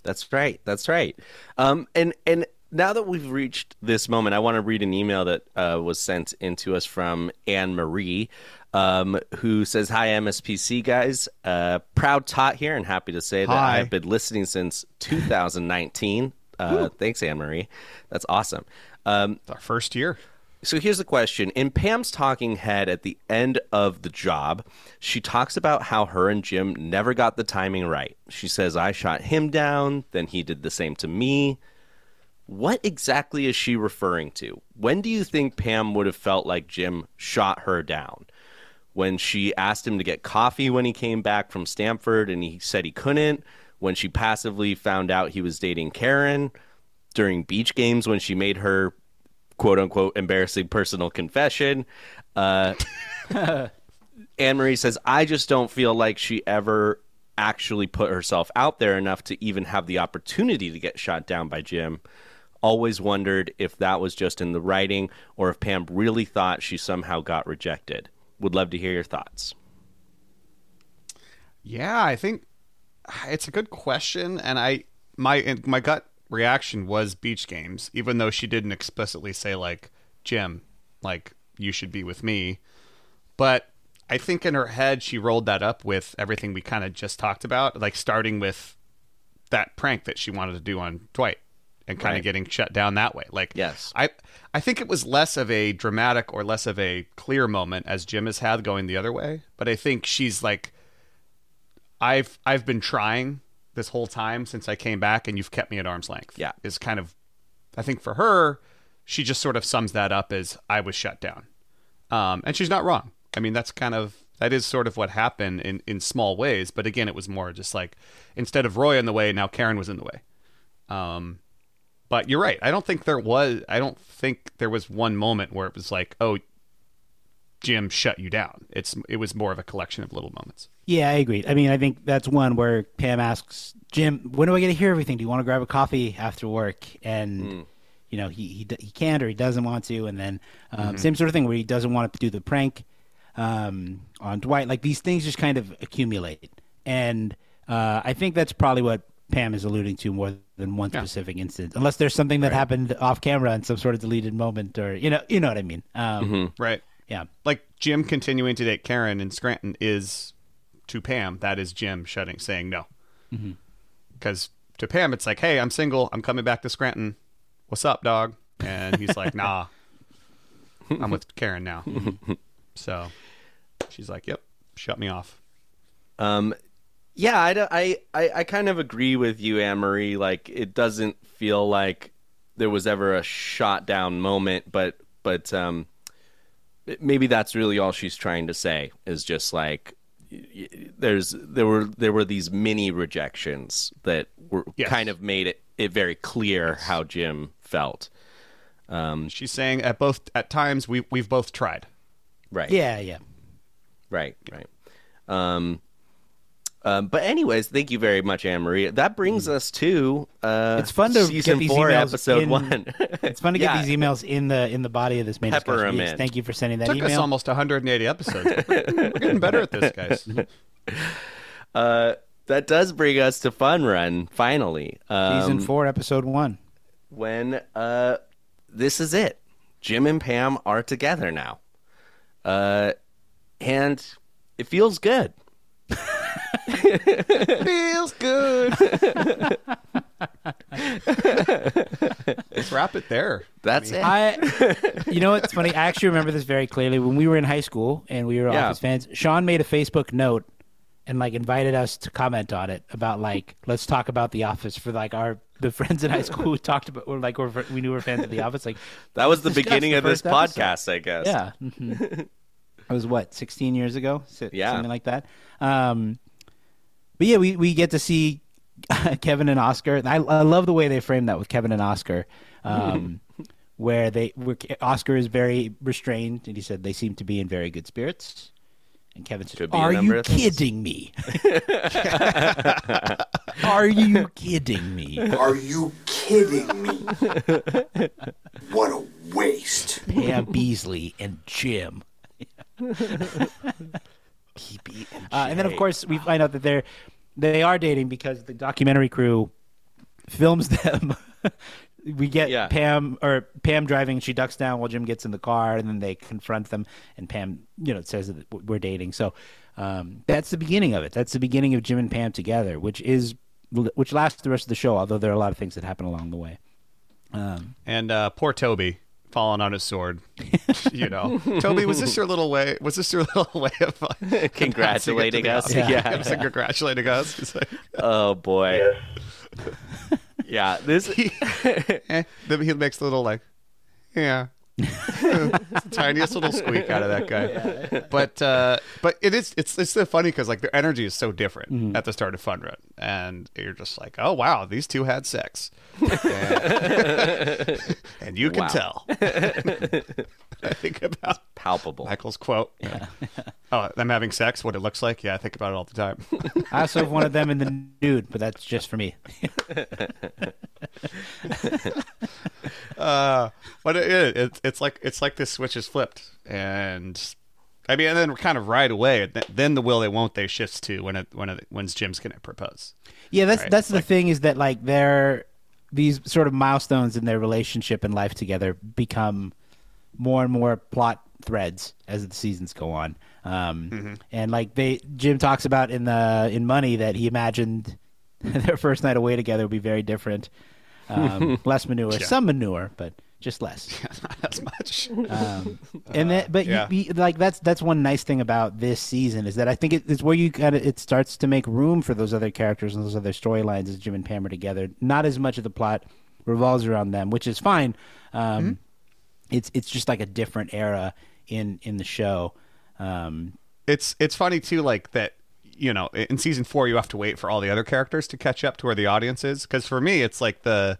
That's right. That's right. Um, and and now that we've reached this moment, I want to read an email that uh, was sent in to us from Anne Marie, um, who says, "Hi MSPC guys, uh, proud tot here, and happy to say that Hi. I've been listening since 2019. Uh, thanks, Anne Marie. That's awesome." Um, It's our first year. So here's the question. In Pam's talking head at the end of the job, she talks about how her and Jim never got the timing right. She says, I shot him down, then he did the same to me. what exactly is she referring to? When do you think Pam would have felt like Jim shot her down? When she asked him to get coffee when he came back from Stamford and he said he couldn't? When she passively found out he was dating Karen? During beach games when she made her quote unquote embarrassing personal confession? Uh, Anne Marie says, I just don't feel like she ever actually put herself out there enough to even have the opportunity to get shot down by Jim. Always wondered if that was just in the writing or if Pam really thought she somehow got rejected. Would love to hear your thoughts. Yeah, I think it's a good question, and I my my gut reaction was beach games, even though she didn't explicitly say like Jim, like you should be with me. But I think in her head she rolled that up with everything we kind of just talked about, like starting with that prank that she wanted to do on Dwight and kind Right. of getting shut down that way. Like Yes. I I think it was less of a dramatic or less of a clear moment as Jim has had going the other way, but I think she's like I've I've been trying this whole time since I came back and you've kept me at arm's length. Yeah. Is kind of I think for her, she just sort of sums that up as I was shut down. Um, and she's not wrong. I mean, that's kind of that is sort of what happened in in small ways, but again, it was more just like instead of Roy in the way, now Karen was in the way. Um, but you're right. I don't think there was. I don't think there was one moment where it was like, oh, Jim shut you down. It's it was more of a collection of little moments. Yeah, I agree. I mean, I think that's one where Pam asks Jim, "When do I get to hear everything? Do you want to grab a coffee after work?" And you know, he he he can't or he doesn't want to. And then um, same sort of thing where he doesn't want to do the prank um, on Dwight. Like these things just kind of accumulate, and uh, I think that's probably what Pam is alluding to more than one specific instance, unless there's something that happened off camera in some sort of deleted moment, or you know, you know what I mean. Um, Right. Yeah. Like Jim continuing to date Karen in Scranton is to Pam. That is Jim shutting, saying no. Because to Pam, it's like, hey, I'm single. I'm coming back to Scranton. What's up, dog? And he's like, nah, I'm with Karen now. so she's like, yep, shut me off. Um, yeah, I, I, I, I kind of agree with you, Anne Marie. Like, it doesn't feel like there was ever a shot down moment, but, but, um, maybe that's really all she's trying to say is just like, y- y- there's, there were, there were these mini rejections that were Yes. kind of made it, it very clear how Jim felt. Um, She's saying at both at times we we've both tried. right. yeah, yeah. Right, right. Um, um, but anyways, thank you very much, Anne Marie. That brings us to uh, It's fun to season get these four, emails episode in- one. It's fun to Yeah. get these emails in the in the body of this main Pepper discussion. 'em Yes, in. Thank you for sending that email Took us almost 180 episodes. We're, we're getting better at this, guys. Uh, that does bring us to Fun Run finally. Um, Season four, episode one. when uh, this is it. Jim and Pam are together now, uh, and it feels good. Feels good. Let's wrap it there. That's it. I, you know what's funny? I actually remember this very clearly. When we were in high school and we were Yeah. Office fans, Sean made a Facebook note and like invited us to comment on it about like let's talk about The Office for like our the friends in high school who talked about or like were, we knew we were fans of The Office. Like that was the discuss beginning the of this first episode. podcast, I guess. Yeah. mhm. It was what, 16 years ago? Si- Yeah. Something like that. Um, but yeah, we, we get to see Kevin and Oscar. And I, I love the way they framed that with Kevin and Oscar, um, where they where Oscar is very restrained, and he said they seem to be in very good spirits. And Kevin said, Could be a "Are you kidding me? Are you kidding me?" Are you kidding me? What a waste. Pam Beesly and Jim. PB and Uh, and then, of course, we find out that they're they are dating because the documentary crew films them. we get Yeah. Pam or Pam driving. She ducks down while Jim gets in the car, and then they confront them. And Pam, you know, says that we're dating. So um, that's the beginning of it. That's the beginning of Jim and Pam together, which is which lasts the rest of the show. Although there are a lot of things that happen along the way. Um, And uh, poor Toby falling on his sword. you know, Toby, was this your little way? Was this your little way of uh, Congratulating us. it to the Yeah. audience? Like congratulating us. It's like, Oh boy. Yeah, this. eh, then he makes a little like, yeah, It's the tiniest little squeak out of that guy. But uh, but it is it's it's so funny because like their energy is so different Mm-hmm. at the start of Fun Run, and you're just like, oh wow, these two had sex, and, and you can Wow. tell. I think about palpable. Michael's quote. oh, them having sex, what it looks like. Yeah, I think about it all the time. I also have one of them in the nude, but that's just for me. uh, but it, it, it's it's like it's like this switch is flipped, and I mean, and then kind of right away, th- then the will they won't they shifts to when it when it, when's Jim's gonna propose. Yeah, that's Right. that's the thing is that like they're these sort of milestones in their relationship and life together become more and more plot threads as the seasons go on. Um, Mm-hmm. And like they, Jim talks about in the in Money that he imagined their first night away together would be very different, um, less manure, Yeah. some manure, but just less. Not as much. Um, and that, but yeah. you, you, like that's that's one nice thing about this season is that I think it, it's where you kind of it starts to make room for those other characters and those other storylines as Jim and Pam are together. Not as much of the plot revolves around them, which is fine. Um, It's it's just like a different era in in the show. Um, it's it's funny too, like that. You know, in season four, you have to wait for all the other characters to catch up to where the audience is. Because for me, it's like the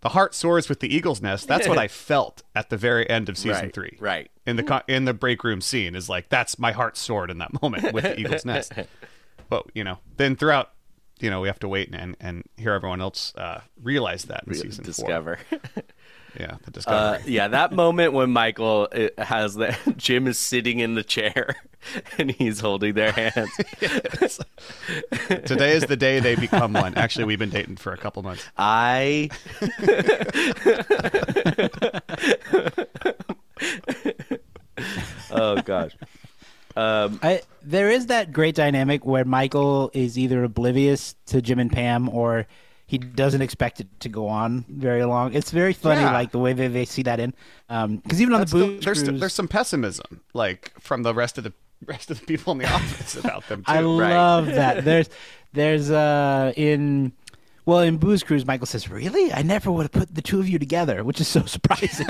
the heart soars with the eagle's nest. That's what I felt at the very end of season Right, three. right. in the in the break room scene is like that's my heart soared in that moment with the eagle's nest. But you know, then throughout, you know, we have to wait and and, hear everyone else uh, realize that in season discover. four. Yeah, the Uh, discovery. yeah, that moment when Michael uh, has that Jim is sitting in the chair and he's holding their hands. Today is the day they become one. Actually, we've been dating for a couple months. I oh gosh. Um, I, there is that great dynamic where Michael is either oblivious to Jim and Pam or he doesn't expect it to go on very long. It's very funny, Yeah. like the way that they see that in. Because even on That's the booze there's cruise, there's some pessimism, like from the rest of the rest of the people in the office about them too. I love that. There's there's uh in well in Booze Cruise, Michael says, "Really? I never would have put the two of you together," which is so surprising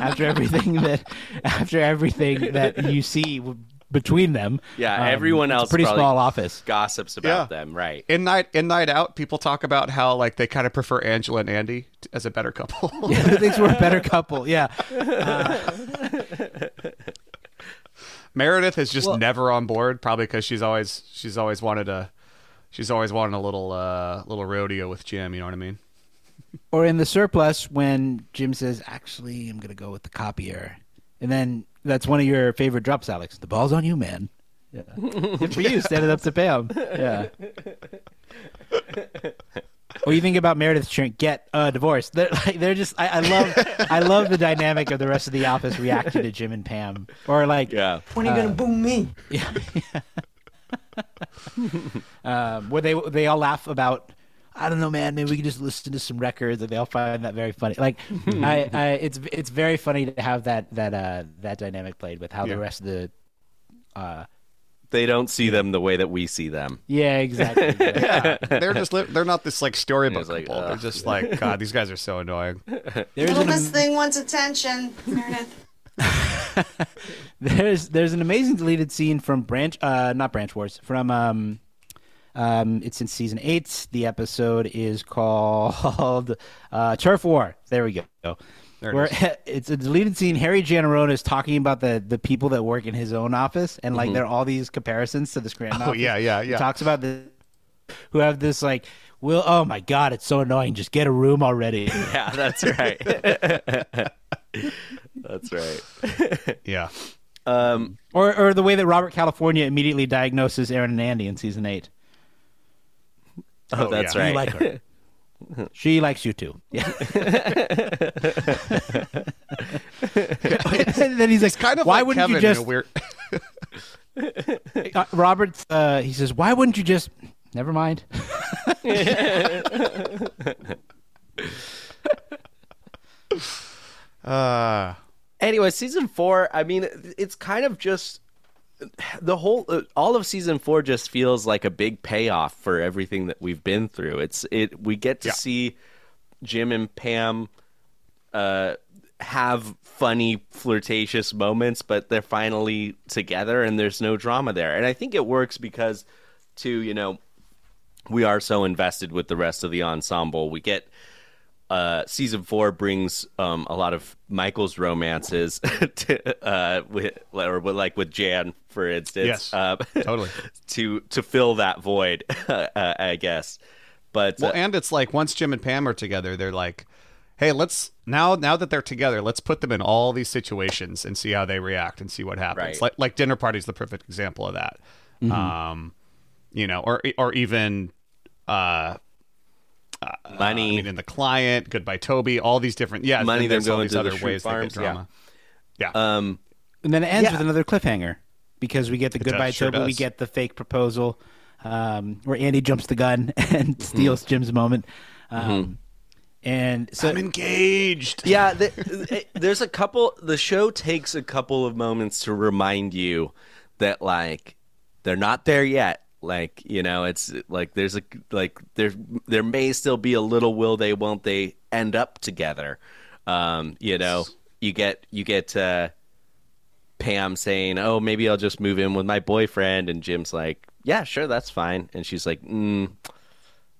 after everything that after everything that you see between them. yeah, Um, everyone it's else a pretty small office. gossips about them, right? In night in night out, people talk about how like they kind of prefer Angela and Andy t- as a better couple. Yeah, who thinks we're a better couple? Yeah. Uh, Meredith is just Well- never on board, probably because she's always she's always wanted a she's always wanted a little uh little rodeo with Jim. You know what I mean? or in the surplus when Jim says, "Actually, I'm going to go with the copier," and then that's one of your favorite drops, Alex. The ball's on you, man. Yeah. Good for you. Stand it up to Pam. Yeah. What do you think about Meredith trying to get a divorce? They're like they're just I, I love I love the dynamic of the rest of the office reacting to Jim and Pam. Or like Yeah. When are you Uh, gonna boom me? um, where they they all laugh about I don't know, man. Maybe we can just listen to some records, and they'll find that very funny. Like, I, I, it's it's very funny to have that that uh that dynamic played with how Yeah. the rest of the, uh, They don't see them the way that we see them. yeah, exactly. Yeah, they're just li- they're not this like storybook It's like, couple. they're just like God. These guys are so annoying. There's Well, an, this thing wants attention. Meredith. there's there's an amazing deleted scene from Branch, uh, not Branch Wars, from um, um, it's in season eight. The episode is called uh, Turf War. There we go. There it Where is. it's a deleted scene. Harry Jannerone is talking about the the people that work in his own office, and like there are all these comparisons to the Scranton Oh, office. yeah, yeah, He yeah. talks about the who have this like, will oh my god, it's so annoying. Just get a room already. Yeah, that's right. that's right. Yeah. Um, or or the way that Robert California immediately diagnoses Erin and Andy in season eight. Oh, that's You right. like her. She likes you too. Yeah. and then he's like, Kind of why like wouldn't Kevin you just weird. uh, Robert? Uh, he says, why wouldn't you just? Never mind. Uh, anyway, season four. I mean, it's kind of just the whole uh, all of season four just feels like a big payoff for everything that we've been through. It's it we get to Yeah. see Jim and Pam uh, have funny flirtatious moments, but they're finally together and there's no drama there. And I think it works because, too, you know, we are so invested with the rest of the ensemble. We get uh, season four brings um, a lot of Michael's romances, to, uh, with, or with, like with Jan, for instance. Yes, uh, totally. to to fill that void, uh, I guess. But Well, uh, and it's like once Jim and Pam are together, they're like, "Hey, let's now now that they're together, let's put them in all these situations and see how they react and see what happens." Right. Like like dinner party's the perfect example of that. Mhm. Um, you know, or or even uh, uh, Money. I mean, in the client, Goodbye Toby, all these different yeah, Money, and there's them all going these to other Schrute ways to get Farms, yeah. drama. Yeah. um, And then it ends Yeah. with another cliffhanger because we get the It does, goodbye sure Toby, we get the fake proposal um, where Andy jumps the gun and steals Jim's moment. Um, And so I'm engaged. Yeah, the, there's a couple. The show takes a couple of moments to remind you that like they're not there yet. Like you know, it's like there's a like there there may still be a little will they won't they end up together. Um, you know, you get you get uh, Pam saying, "Oh, maybe I'll just move in with my boyfriend," and Jim's like, "Yeah, sure, that's fine," and she's like, mm,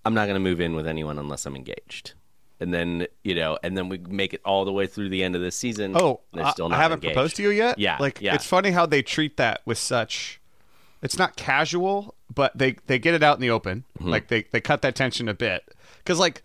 "I'm not going to move in with anyone unless I'm engaged." And then you know, and then we make it all the way through the end of this season. Oh, they're I, still I haven't engaged. proposed to you yet. Yeah, like yeah. it's funny how they treat that with such. It's not casual, but they they get it out in the open. Mm-hmm. Like they they cut that tension a bit because like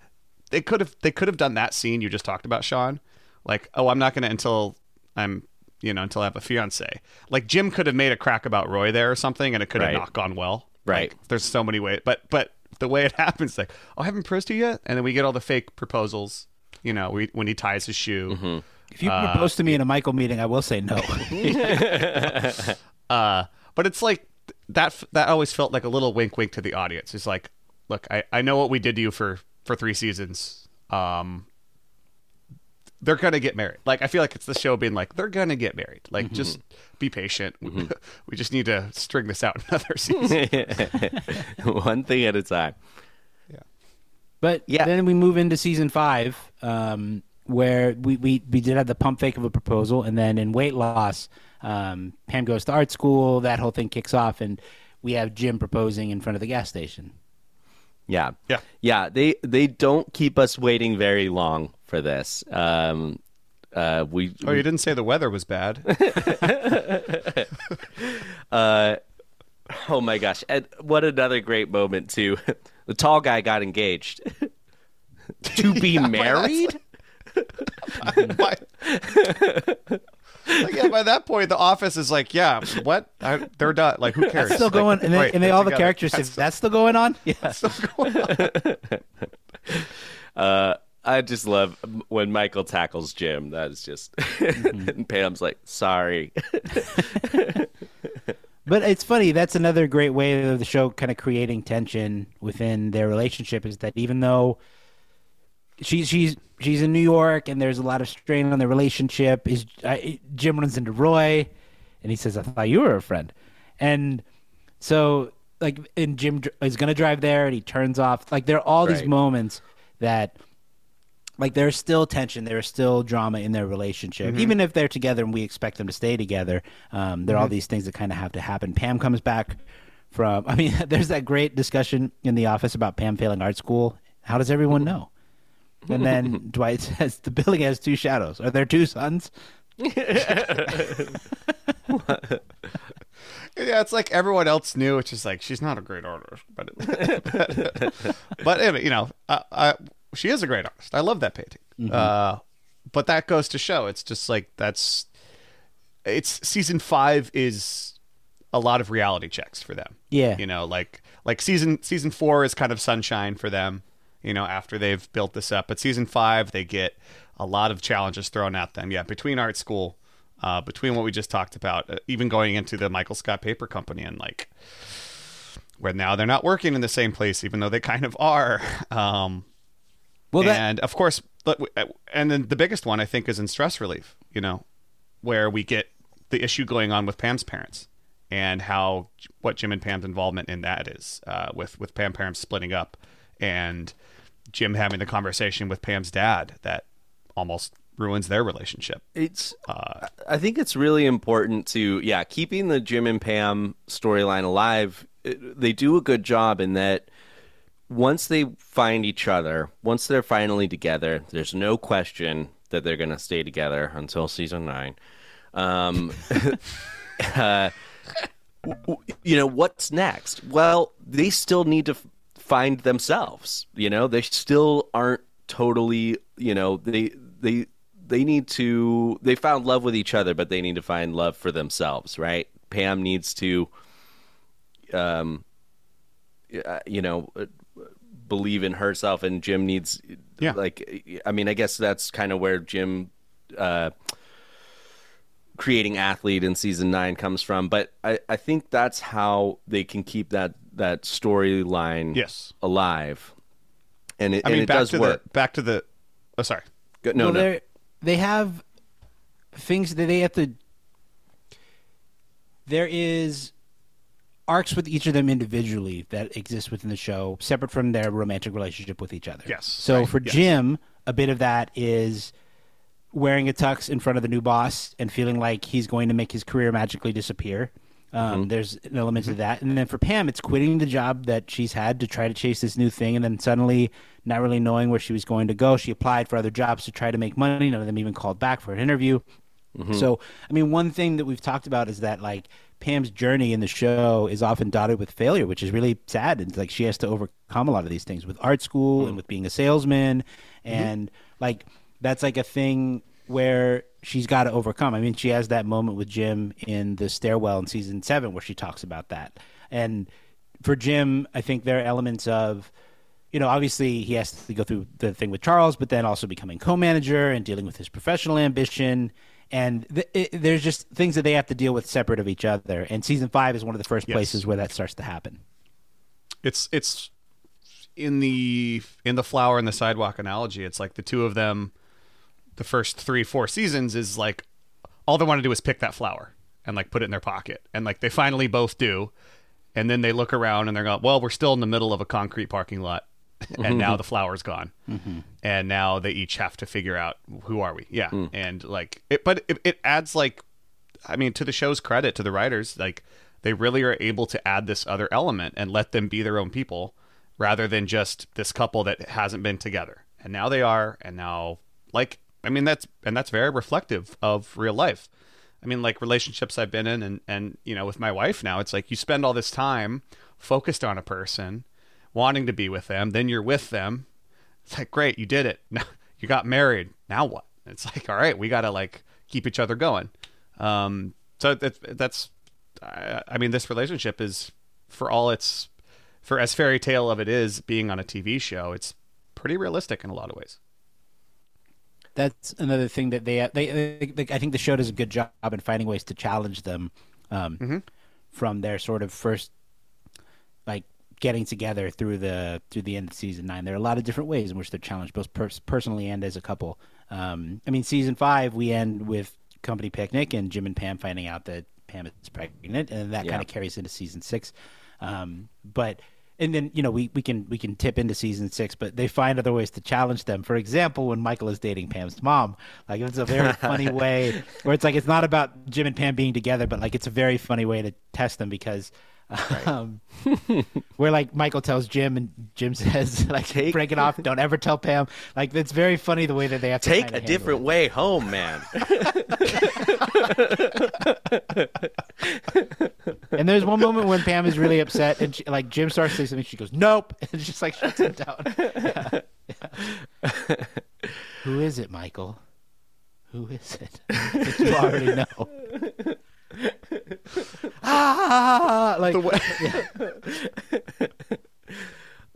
they could have they could have done that scene you just talked about, Sean. Like, oh, I'm not gonna until I'm you know until I have a fiance. Like Jim could have made a crack about Roy there or something, and it could have Right. not gone well. Right. Like, there's so many ways, but but the way it happens, like, oh, I haven't proposed to you yet, and then we get all the fake proposals. You know, we, when he ties his shoe. Mm-hmm. if you Uh, propose to me in a Michael meeting, I will say no. Uh, but it's like that. That always felt like a little wink, wink to the audience. It's like, look, I, I know what we did to you for for three seasons. Um, they're gonna get married. Like I feel like it's the show being like they're gonna get married. Like just be patient. we just need to string this out another season. One thing at a time. Yeah, but Yeah. then we move into season five, um, where we, we, we did have the pump fake of a proposal, and then in weight loss, um, Pam goes to art school. That whole thing kicks off, and we have Jim proposing in front of the gas station. Yeah. Yeah. Yeah. They they don't keep us waiting very long for this. Um uh we oh, you didn't say the weather was bad. uh oh my gosh. And what another great moment too. The tall guy got engaged. to be married? By, like, yeah, by that point, the office is like, yeah, what? I, they're done. Like, who cares? That's still Like, going, and, then, right, and they, they're all the together. characters say, That's "That's still going on." Yeah, Uh I just love when Michael tackles Jim. That is just and Pam's like, sorry. But it's funny. That's another great way of the show kind of creating tension within their relationship. Is that even though she's she's she's in New York and there's a lot of strain on their relationship, is Jim runs into Roy, and he says, "I thought you were a friend," and so like, and Jim is gonna drive there, and he turns off. Like there are all these moments that like there's still tension there's still drama in their relationship. Even if they're together and we expect them to stay together um, there are all these things that kind of have to happen. Pam comes back from i mean there's that great discussion in the office about pam failing art school. How does everyone know and then dwight says the building has two shadows are there two suns Yeah, it's like everyone else knew. It's just like she's not a great artist, but but anyway, you know, uh, I, she is a great artist. I love that painting. Uh, but that goes to show, it's just like that's it's season five is a lot of reality checks for them. Yeah. you know, like like season season four is kind of sunshine for them. You know, after they've built this up, but season five they get a lot of challenges thrown at them. Yeah, between art school uh, between what we just talked about, uh, even going into the Michael Scott Paper Company and like where now they're not working in the same place, even though they kind of are. Um, Well, that- and of course, but uh, and then the biggest one I think is in stress relief. You know, where we get the issue going on with Pam's parents. and how what Jim and Pam's involvement in that is uh, with with Pam parents splitting up and Jim having the conversation with Pam's dad that almost ruins their relationship. It's I think it's really important to yeah, keeping the Jim and Pam storyline alive. They do a good job in that once they find each other, once they're finally together, there's no question that they're going to stay together until season 9. Um uh, you know what's next? Well, they still need to find themselves. You know, they still aren't totally. You know, they they they need to. They found love with each other, but they need to find love for themselves. Right? Pam needs to, um, uh, you know. uh, believe in herself and Jim needs Yeah. like I mean I guess that's kind of where Jim uh creating Athlead in season nine comes from. But I, I think that's how they can keep that that storyline Yes. alive. And it, I and mean, it back does to work. the back to the. Oh, sorry. Go- no, well, no. they're- They have things that they have to. There is arcs with each of them individually that exist within the show, separate from their romantic relationship with each other. Yes, So right, for yes. Jim, a bit of that is wearing a tux in front of the new boss and feeling like he's going to make his career magically disappear. Um, There's an element Mm-hmm. of that, and then for Pam, it's quitting the job that she's had to try to chase this new thing, and then suddenly not really knowing where she was going to go. She applied for other jobs to try to make money. None of them even called back for an interview. So, I mean, one thing that we've talked about is that like Pam's journey in the show is often dotted with failure, which is really sad. And, like she has to overcome a lot of these things with art school and with being a salesman, and like that's like a thing where she's got to overcome. I mean, she has that moment with Jim in the stairwell in season seven where she talks about that, and for Jim, I think there are elements of you know, obviously he has to go through the thing with Charles, but then also becoming co-manager and dealing with his professional ambition. And th- it, there's just things that they have to deal with separate of each other. And season five is one of the first Yes. places where that starts to happen. it's it's in the in the flower and the sidewalk analogy it's like the two of them the first three four seasons is like all they want to do is pick that flower and like put it in their pocket. And like they finally both do. And then they look around and they're going well we're still in the middle of a concrete parking lot and now the flower's gone. Mm-hmm. And now they each have to figure out who are we? Yeah. Mm. And like it but it, it adds like I mean, to the show's credit, to the writers, like they really are able to add this other element and let them be their own people, rather than just this couple that hasn't been together. And now they are, and now, like, I mean, that's and that's very reflective of real life. I mean, like relationships I've been in, and and you know, with my wife now, it's like you spend all this time focused on a person, wanting to be with them, then you're with them. It's like, great, you did it. Now you got married. Now what? It's like, all right, we got to like keep each other going. Um, so that's, that's, I, I mean, this relationship is for all its, for as fairy tale of it is being on a TV show, it's pretty realistic in a lot of ways. That's another thing that they, they, they, I think the show does a good job in finding ways to challenge them um, from their sort of first, like getting together through the through the end of season nine. There are a lot of different ways in which they're challenged, both pers- personally and as a couple. Um, I mean, season five we end with company picnic and Jim and Pam finding out that Pam is pregnant, and that Yeah. kind of carries into season six. Um, but and then you know we, we can we can tip into season six, but they find other ways to challenge them. For example, when Michael is dating Pam's mom, like it's a very funny way where it's like it's not about Jim and Pam being together, but like it's a very funny way to test them because. Um, where like Michael tells Jim and Jim says like Take- break it off, don't ever tell Pam. Like it's very funny the way that they have to Take a different it. way home, man. And there's one moment when Pam is really upset, and she, like Jim starts to say something, she goes, "Nope," and just like shuts him down. Yeah. Yeah. Who is it, Michael? Who is it? You already know. Ah, like yeah.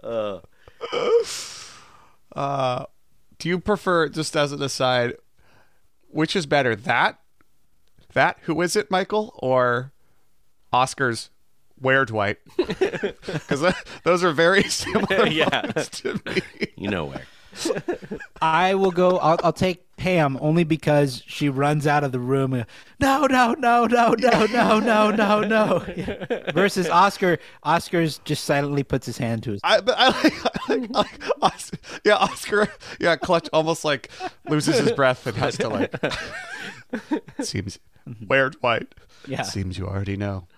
Uh, uh, do you prefer, just as an aside, which is better, that, that, who is it, Michael, or Oscar's Where Dwight? Because those are very similar Yeah. to me. you know where. I will go. I'll, I'll take Pam only because she runs out of the room. and, No, no, no, no, no, no, no, no, no. Versus Oscar. Oscar's just silently puts his hand to his. I, but I like, I like, I like Oscar, yeah, Oscar, yeah, clutch almost like loses his breath and has to like. Seems mm-hmm. wear white. Yeah. Seems you already know.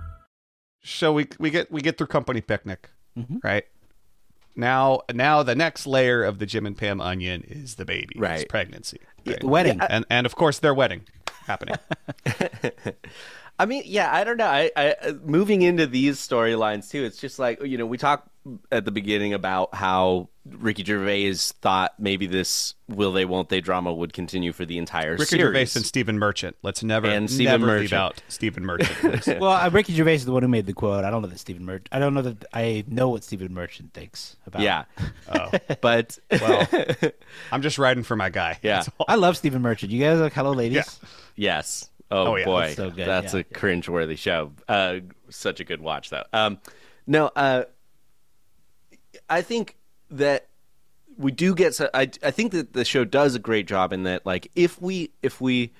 So we we get we get through company picnic, Mm-hmm. right? Now now the next layer of the Jim and Pam onion is the baby, Right. It's pregnancy, right? wedding. Yeah, I- and and of course their wedding happening. I mean, yeah, I don't know. I, I moving into these storylines too. It's just like you know, we talked at the beginning about how Ricky Gervais thought maybe this will they won't they drama would continue for the entire series. Ricky series. Gervais and Stephen Merchant. Let's never And Stephen never leave Merchant. out Stephen Merchant. please. well, uh, Ricky Gervais is the one who made the quote. I don't know that Stephen Merchant. I don't know that I know what Stephen Merchant thinks about. yeah, oh, but well, I'm just riding for my guy. Yeah. I love Stephen Merchant. You guys like Hello Ladies? Yeah. yes. Oh, Oh, yeah, boy, that's so good, That's yeah. a cringe-worthy show. Uh, such a good watch, though. Um, no, uh, I think that we do get. So, I I think that the show does a great job in that, like, if we if we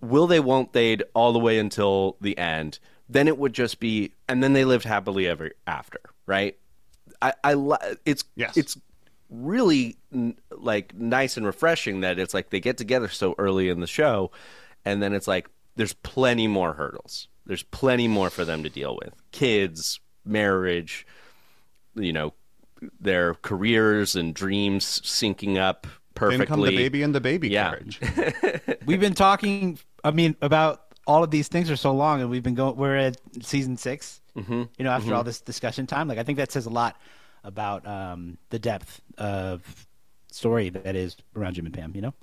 will they won't they'd all the way until the end, then it would just be, and then they lived happily ever after, right? I I it's Yes. it's really n- like nice and refreshing that it's like they get together so early in the show, and then it's like there's plenty more hurdles. There's plenty more for them to deal with: kids, marriage, you know, their careers and dreams syncing up perfectly. Then come the baby and the baby Yeah. carriage. We've been talking. I mean, about all of these things for so long, and we've been going. We're at season 6 Mm-hmm. You know, after all this discussion time, like I think that says a lot about um, the depth of story that is around Jim and Pam. You know?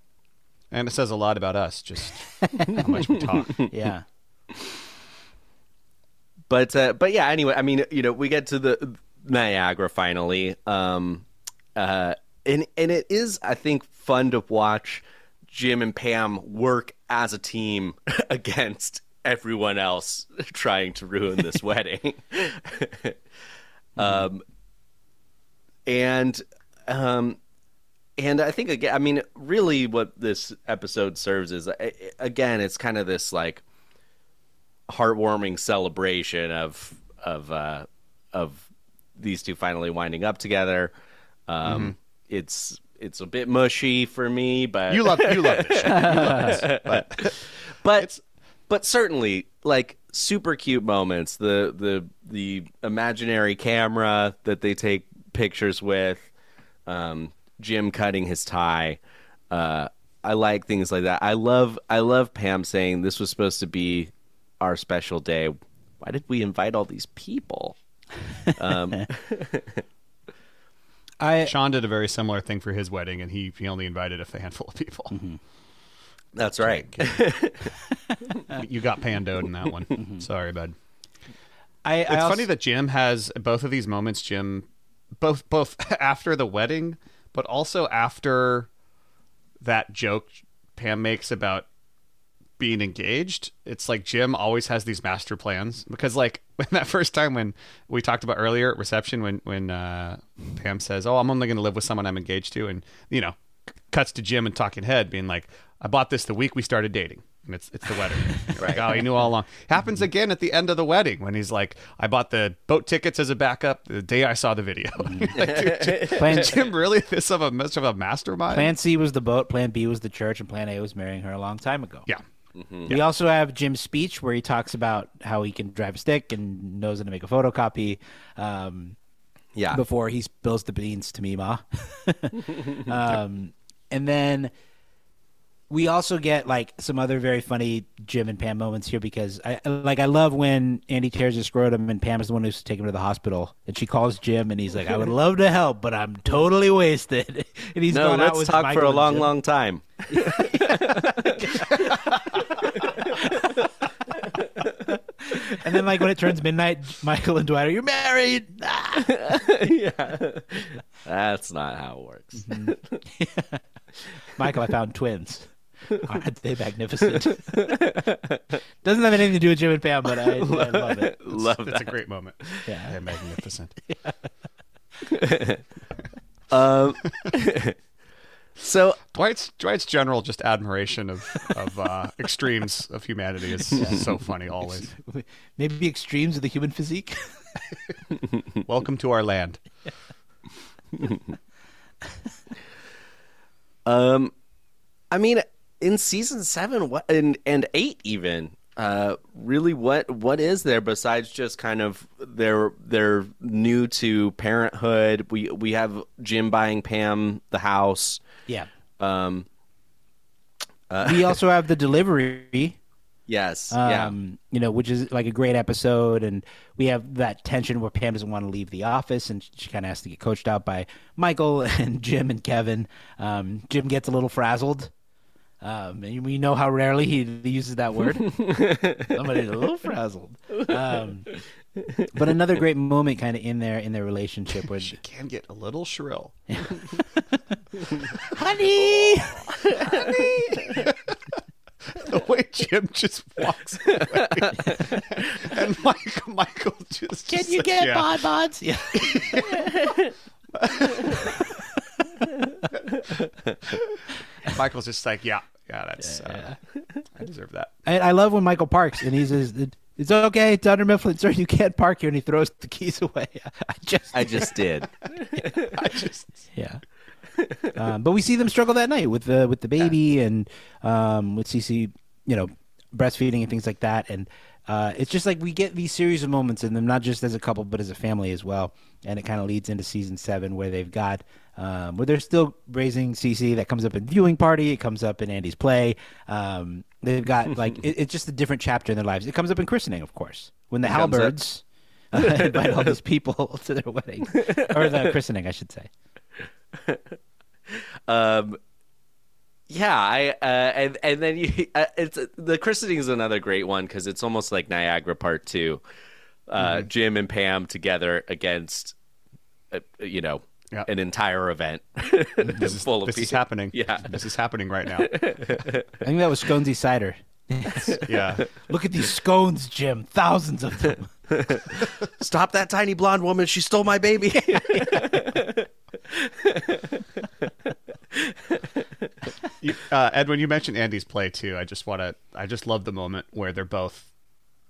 And it says a lot about us, just how much we talk. Yeah. but uh, but yeah anyway i mean you know we get to the niagara finally. Um uh and and it is i think fun to watch jim and pam work as a team against everyone else trying to ruin this wedding. Um and um and I think again, I mean, really, what this episode serves is, again, it's kind of this like heartwarming celebration of of uh, of these two finally winding up together. Um, It's it's a bit mushy for me, but You love you love this show. You love this. But but but certainly like super cute moments. The the the imaginary camera that they take pictures with, um, Jim cutting his tie. Uh, I like things like that. I love I love Pam saying this was supposed to be our special day. Why did we invite all these people? Um, I Sean did a very similar thing for his wedding, and he, he only invited a handful of people. Mm-hmm. that's right. You got pandoed in that one. Sorry, bud. I, It's I also, funny that Jim has both of these moments. Jim, both both after the wedding, but also after that joke Pam makes about being engaged. It's like Jim always has these master plans because, like, when that first time when we talked about earlier at reception, when when uh, Pam says, "Oh, I'm only going to live with someone I'm engaged to," and you know, c- cuts to Jim and talking head being like, "I bought this the week we started dating." And it's it's the wedding. Like, oh, he knew all along. Happens again at the end of the wedding when he's like, "I bought the boat tickets as a backup the day I saw the video." like, dude, Jim, Plan- Jim really this of a much of a mastermind. Plan C was the boat, Plan B was the church, and Plan A was marrying her a long time ago. yeah. We also have Jim's speech where he talks about how he can drive a stick and knows how to make a photocopy. Um, Yeah. Before he spills the beans to me, ma. um, and then we also get like some other very funny Jim and Pam moments here because I like I love when Andy tears his scrotum and Pam is the one who's taking him to the hospital and she calls Jim and he's like I would love to help but I'm totally wasted and he's no, let's talk Michael for a long, Jim. long time. and then like when it turns midnight Michael and Dwight are you married Ah! yeah, that's not how it works. Mm-hmm. Michael I found twins aren't they magnificent doesn't have anything to do with Jim and Pam but I, I love it Love That's a great moment. Yeah. They're magnificent. Um, so Dwight's Dwight's general just admiration of of uh, extremes of humanity is so funny always. maybe extremes of the human physique Welcome to our land. Um, I mean, in season seven, what and and eight even. Uh, really, what what is there besides just kind of they're they're new to parenthood? We we have Jim buying Pam the house. yeah Um, uh, we also have the delivery yes, um, yeah, you know, which is like a great episode, and we have that tension where Pam doesn't want to leave the office, and she kind of has to get coached out by Michael and Jim and Kevin. Um, Jim gets a little frazzled, um, and we know how rarely he uses that word. Somebody's a little frazzled. Um, but another great moment, kind of in their in their relationship, where She can get a little shrill. honey, honey. the way Jim just walks away, and Michael, Michael just can just you get yeah. bonbons? Yeah. Michael's just like, yeah, yeah, that's uh, I deserve that. I, I love when Michael parks and he says, "It's okay, it's Dunder Mifflin, sir. You can't park here," and he throws the keys away. I just, I just did. I just yeah. Um, but we see them struggle that night with the with the baby and um, with Cece, you know, breastfeeding and things like that. And uh, it's just like we get these series of moments in them, not just as a couple, but as a family as well. And it kind of leads into season seven, where they've got um, where they're still raising Cece. That comes up in viewing party. It comes up in Andy's play. Um, they've got like it, it's just a different chapter in their lives. It comes up in christening, of course, when the It Halperts uh, invite all these people to their wedding or the christening, I should say. Um, yeah, I uh, and and then you uh, it's the christening is another great one because it's almost like Niagara Part Two. Uh, Mm-hmm. Jim and Pam together against, uh, you know, Yeah. an entire event this is, full of this is happening. Yeah, this is happening right now. I think that was Sconesy cider. Yeah. Look at these scones, Jim. Thousands of them. Stop that tiny blonde woman! She stole my baby. You- uh, Ed, when you mentioned Andy's play too, I just want to. I just love the moment where they're both.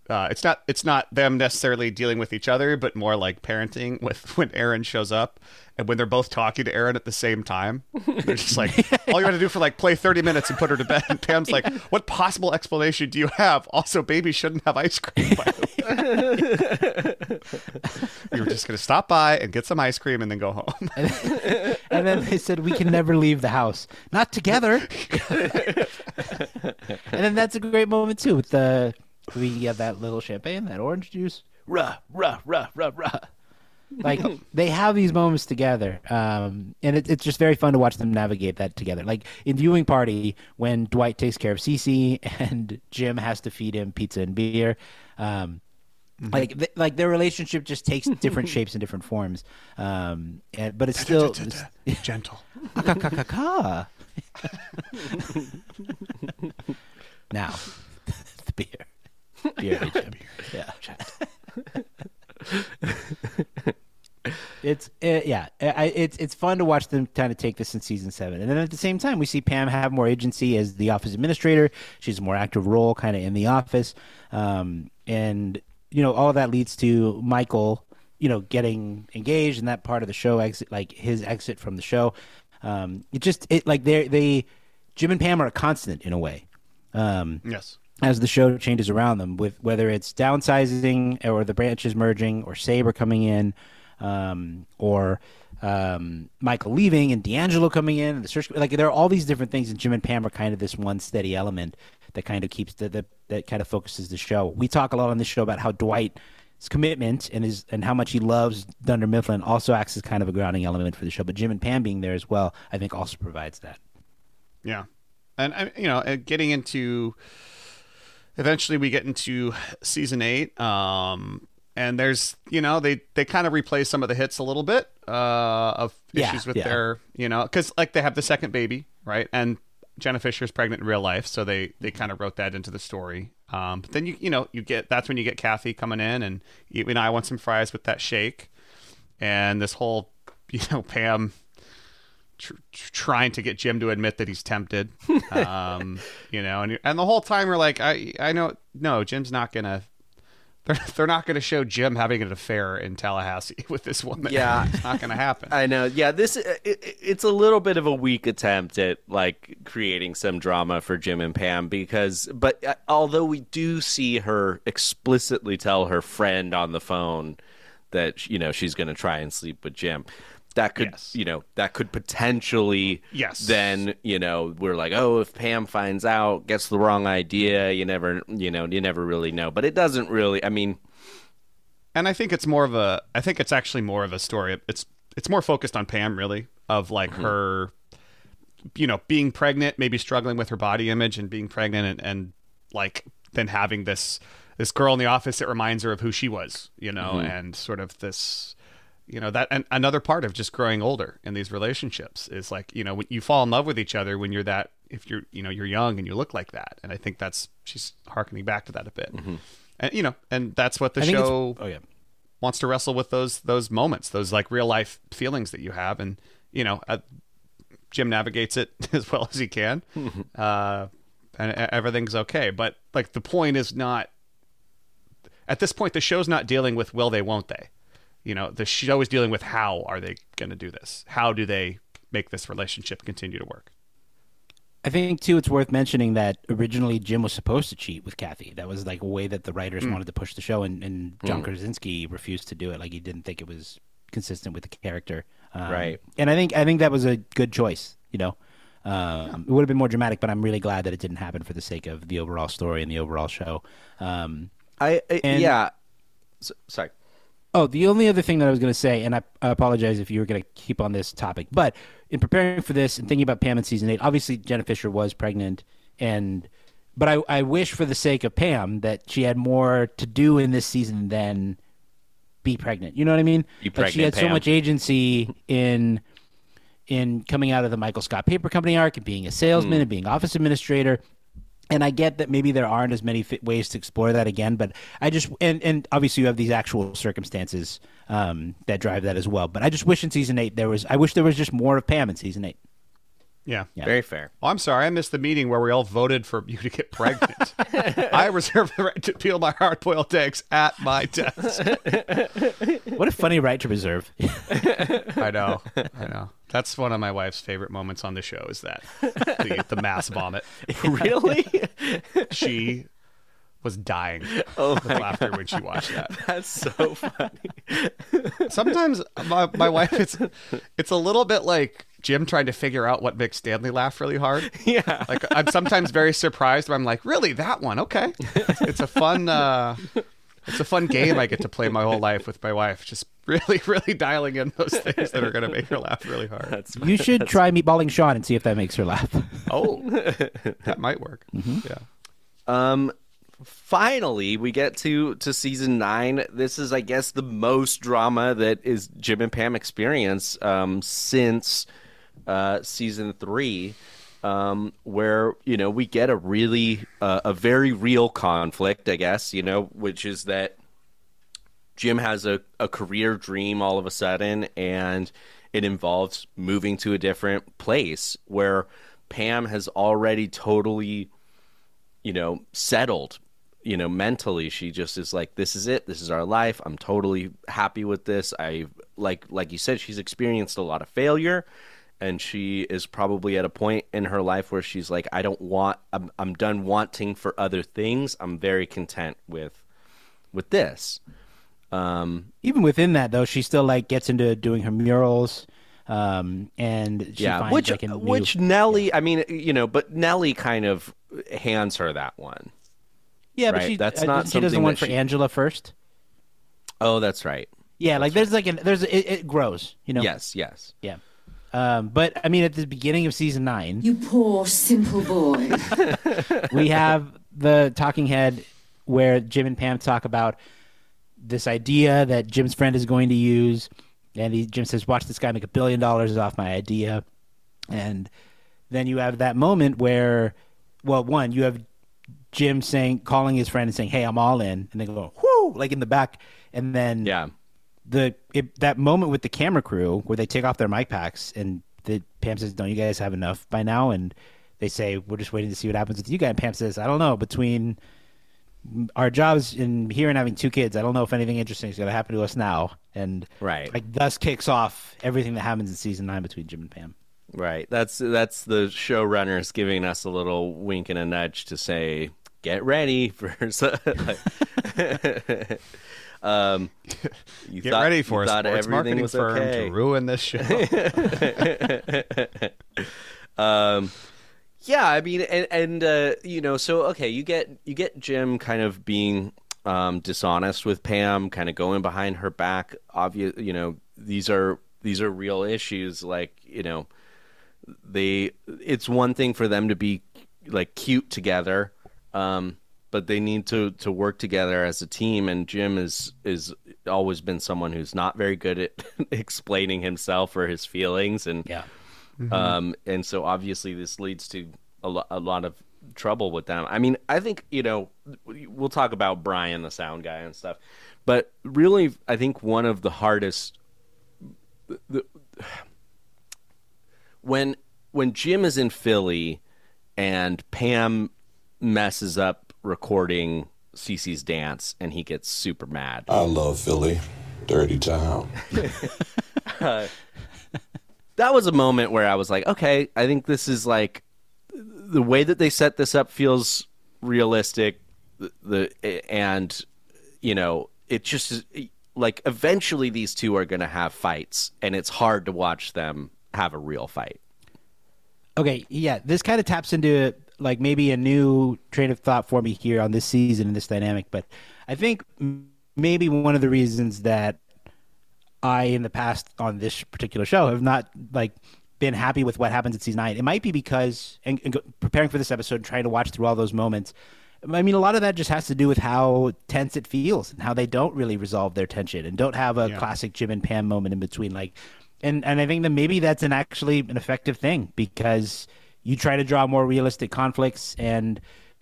Uh, it's not. It's not them necessarily dealing with each other, but more like parenting. With when Erin shows up, and when they're both talking to Erin at the same time, they're just like, all you got to do for like play thirty minutes and put her to bed. And Pam's like, "What possible explanation do you have? Also, baby shouldn't have ice cream." By the way. we were just gonna stop by and get some ice cream and then go home. and then they said we can never leave the house, not together. and then that's a great moment too with the we get that little champagne, that orange juice, rah rah rah rah rah. Like they have these moments together, um, and it, it's just very fun to watch them navigate that together. Like in viewing party when Dwight takes care of Cece and Jim has to feed him pizza and beer. Um, like th- like their relationship just takes different shapes and different forms um and, but it's still gentle now the beer Jim. yeah. It's uh, yeah I, it's it's fun to watch them kind of take this in season seven. And then at the same time we see pam have more agency as the office administrator. She's a more active role kind of in the office. Um, and you know all that leads to michael you know getting engaged and that part of the show exit like his exit from the show. Um, it just it like they they jim and pam are a constant in a way. Um, Yes. As the show changes around them with whether it's downsizing or the branches merging or Sabre coming in um, or um, Michael leaving and Deangelo coming in and the search. Like there are all these different things, and Jim and Pam are kind of this one steady element that kind of keeps the, the that kind of focuses the show. We talk a lot on this show about how Dwight's commitment and his and how much he loves Dunder Mifflin also acts as kind of a grounding element for the show. But Jim and Pam being there as well, I think, also provides that. Yeah, and you know, uh, getting into eventually we get into season eight, um, and there's you know they they kind of replay some of the hits a little bit uh, of Yeah, issues with yeah. their you know because like they have the second baby right and Jenna Fischer's pregnant in real life, so they they kind of wrote that into the story. Um, but then you you know you get that's when you get Cathy coming in and you, know I want some fries with that shake, and this whole you know Pam tr- trying to get Jim to admit that he's tempted. Um, you know, and and the whole time we're like, I I know no, Jim's not gonna. They're, they're not going to show Jim having an affair in Tallahassee with this woman. Yeah. it's not going to happen. I know. Yeah, this it, it- it's a little bit of a weak attempt at like creating some drama for Jim and Pam because but uh, although we do see her explicitly tell her friend on the phone that you know she's going to try and sleep with Jim. That could, you know, that could potentially, Yes. Then you know, we're like, oh, if Pam finds out, gets the wrong idea, you never, you know, you never really know. But it doesn't really. I mean, and I think it's more of a. I think it's actually more of a story. It's it's more focused on Pam, really, of like Mm-hmm. her, you know, being pregnant, maybe struggling with her body image, and being pregnant, and, and like then having this this girl in the office that reminds her of who she was, you know, Mhm. and sort of this. You know that, and another part of just growing older in these relationships is like you know when you fall in love with each other when you're that if you're you know you're young and you look like that, and I think that's she's harkening back to that a bit, and you know, and that's what the I show oh, yeah. wants to wrestle with those those moments, those like real life feelings that you have, and you know, uh, Jim navigates it as well as he can, uh, and everything's okay. But like the point is not at this point, the show's not dealing with will they, won't they. You know, the show is dealing with how are they going to do this? How do they make this relationship continue to work? I think too, it's worth mentioning that originally Jim was supposed to cheat with Cathy. That was like a way that the writers Mm. wanted to push the show, and, and John Mm. Krasinski refused to do it. Like he didn't think it was consistent with the character. Um, Right. And I think I think that was a good choice. You know, um, it would have been more dramatic, but I'm really glad that it didn't happen for the sake of the overall story and the overall show. Um, I, I And- yeah. S sorry. Oh, the only other thing that I was going to say, and I, I apologize if you were going to keep on this topic, but in preparing for this and thinking about Pam in season eight, obviously Jenna Fischer was pregnant, and but I, I wish for the sake of Pam that she had more to do in this season than be pregnant. You know what I mean? Like she had so much agency in in coming out of the Michael Scott Paper Company arc and being a salesman Hmm. and being office administrator. And I get that maybe there aren't as many ways to explore that again, but I just and and obviously you have these actual circumstances um, that drive that as well. But I just wish in season eight there was. I wish there was just more of Pam in season eight. Yeah. Yeah. Very fair. Oh, I'm sorry, I missed the meeting where we all voted for you to get pregnant. I reserve the right to peel my hard boiled eggs at my desk. What a funny right to reserve. I know. I know. That's one of my wife's favorite moments on the show is that the, the mass vomit. Really? she was dying Oh with laughter God. when she watched that. That's so funny. Sometimes my, my wife it's it's a little bit like Jim trying to figure out what makes Stanley laugh really hard. Yeah. Like I'm sometimes very surprised where I'm like, really that one? Okay. It's, it's a fun uh it's a fun game I get to play my whole life with my wife. Just really, really dialing in those things that are going to make her laugh really hard. That's You should try meatballing Sean and see if that makes her laugh. Oh, that might work. Yeah. Um, finally, we get to to season nine. This is, I guess, the most drama that is Jim and Pam experience um, since uh, season three, um, where you know we get a really uh, a very real conflict, I guess, you know, which is that Jim has a, a career dream all of a sudden, and it involves moving to a different place where Pam has already totally, you know, settled, you know, mentally. She just is like, this is it. This is our life. I'm totally happy with this. I like, like you said, she's experienced a lot of failure. And she is probably at a point in her life where she's like, I don't want, I'm, I'm done wanting for other things. I'm very content with, with this. Um, Even within that, though, she still like gets into doing her murals, um, and she yeah, finds which like a new, which Nellie, I mean, you know, but Nellie kind of hands her that one. yeah, but right, she that's uh, not she does the something one for she- Angela first. Oh, that's right. Yeah, like there's like an there's it, it grows, you know. Yes, yes. Yeah. Um, but I mean, at the beginning of season nine, You poor, simple boy. we have the talking head where Jim and Pam talk about this idea that Jim's friend is going to use, and he, Jim says, "Watch this guy make a billion dollars off my idea," and then you have that moment where, well, one you have Jim saying, calling his friend and saying, "Hey, I'm all in," and they go, "Whoo!" like in the back, and then yeah, the it, that moment with the camera crew where they take off their mic packs and the Pam says, "Don't you guys have enough by now?" and they say, "We're just waiting to see what happens with you guys." And Pam says, "I don't know between." Our jobs in here and having two kids, I don't know if anything interesting is going to happen to us now, and Right. like thus kicks off everything that happens in season nine between Jim and Pam. Right. That's that's the showrunners giving us a little wink and a nudge to say, "Get ready for." like- um, you Get thought- ready you for a thought everything marketing was firm okay. to ruin this show. um, yeah, I mean, and, and uh, you know, so okay, you get you get Jim kind of being um, dishonest with Pam, kind of going behind her back. Obvious, you know, these are these are real issues. Like, you know, they it's one thing for them to be like cute together, um, but they need to to work together as a team. And Jim is is always been someone who's not very good at explaining himself or his feelings, and yeah. um, and so obviously this leads to a, lo- a lot of trouble with them. I mean, I think you know we'll talk about Brian, the sound guy, and stuff, but really, I think one of the hardest the, when when Jim is in Philly and Pam messes up recording Cece's dance and he gets super mad. I love Philly. Dirty town. Uh, that was a moment where I was like, okay, I think this is like the way that they set this up feels realistic. The, the and you know it just is like eventually these two are going to have fights, and it's hard to watch them have a real fight. Okay, yeah, this kind of taps into like maybe a new train of thought for me here on this season and this dynamic, but I think maybe one of the reasons that I in the past on this particular show have not like been happy with what happens in season nine. It might be because and, and preparing for this episode, and trying to watch through all those moments. I mean, a lot of that just has to do with how tense it feels and how they don't really resolve their tension and don't have a classic Jim and Pam moment in between. Like, and and I think that maybe that's an actually an effective thing because you try to draw more realistic conflicts and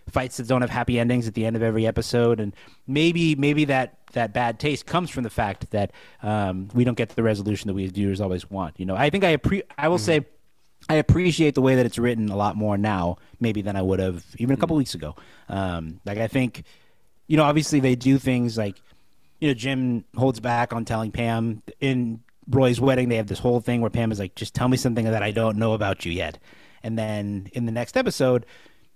fights that don't have happy endings at the end of every episode, and maybe maybe that that bad taste comes from the fact that um, we don't get the resolution that we as viewers always want. You know, I think I appre- I will say. I appreciate the way that it's written a lot more now, maybe than I would have even a couple weeks ago. Um, like I think, you know, obviously they do things like, you know, Jim holds back on telling Pam in Roy's wedding. They have this whole thing where Pam is like, "Just tell me something that I don't know about you yet," and then in the next episode,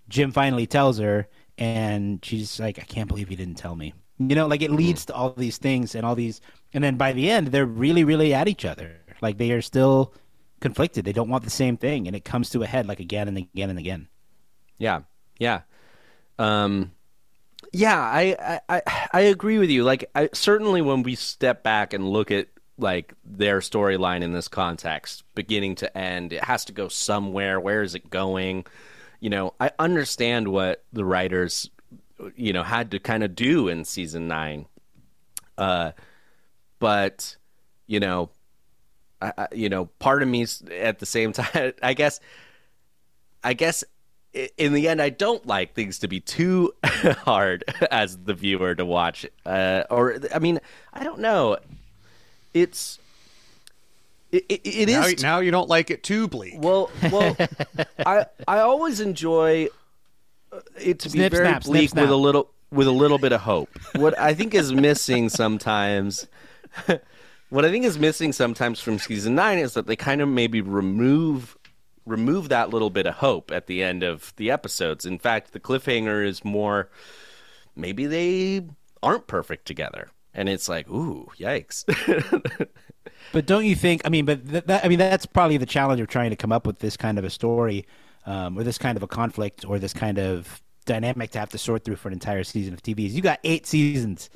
Jim finally tells her, and she's like, "I can't believe you didn't tell me." You know, like it leads to all these things and all these, and then by the end, they're really, really at each other. Like they are still conflicted. They don't want the same thing, and it comes to a head like again and again and again. Yeah, yeah, um, yeah. I, I I I agree with you. Like, I, certainly when we step back and look at like their storyline in this context, beginning to end, it has to go somewhere. Where is it going? You know, I understand what the writers, you know, had to kind of do in season nine. Uh, but you know, I, I, you know, part of me at the same time, I guess, I guess, in the end, I don't like things to be too hard as the viewer to watch. Uh, or, I mean, I don't know. It's it, it, it now, is now you don't like it too bleak. well, well, I I always enjoy uh, it to be Snip, very snap, snip, bleak snap. with a little with a little bit of hope. What I think is missing sometimes, what I think is missing sometimes from season nine is that they kind of maybe remove remove that little bit of hope at the end of the episodes. In fact, the cliffhanger is more maybe they aren't perfect together. And it's like, ooh, yikes. But don't you think? I mean, but th- that, I mean, that's probably the challenge of trying to come up with this kind of a story, um, or this kind of a conflict, or this kind of dynamic to have to sort through for an entire season of TV. Is you got eight seasons.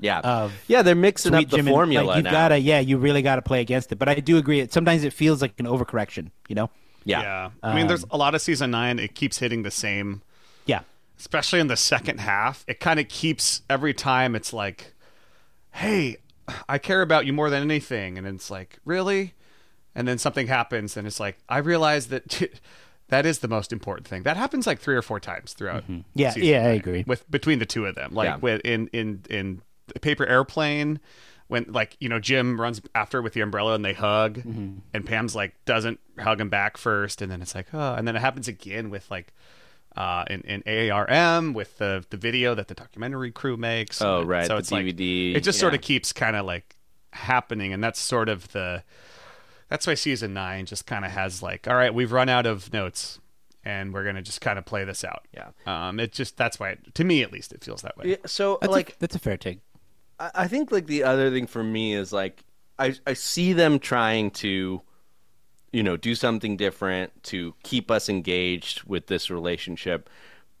Yeah, Of yeah, they're mixing Sweet up the Jim and- formula like, you've now. gotta, yeah, you really got to play against it. But I do agree. It, sometimes it feels like an overcorrection. You know? Yeah. yeah. I mean, Um, there's a lot of season nine. It keeps hitting the same. Yeah. Especially in the second half, it kind of keeps every time. It's like, hey, I care about you more than anything, and it's like, really? And then something happens, and it's like, I realize that. That is the most important thing. That happens like three or four times throughout. Mm-hmm. Yeah, season yeah, I agree. With between the two of them, like Yeah. with in in in the paper airplane, when like you know Jim runs after with the umbrella and they hug, Mm-hmm. and Pam's like doesn't hug him back first, and then it's like oh, and then it happens again with like uh in, in AARM with the the video that the documentary crew makes. Oh, right, so the it's like DVD, it just sort of keeps kind of like happening, and that's sort of the that's why season nine just kind of has like all right, we've run out of notes. And we're gonna just kind of play this out. Yeah. Um. It just that's why, it, to me at least, it feels that way. Yeah, so That's like a, that's a fair take. I I think like the other thing for me is like I I see them trying to you know do something different to keep us engaged with this relationship.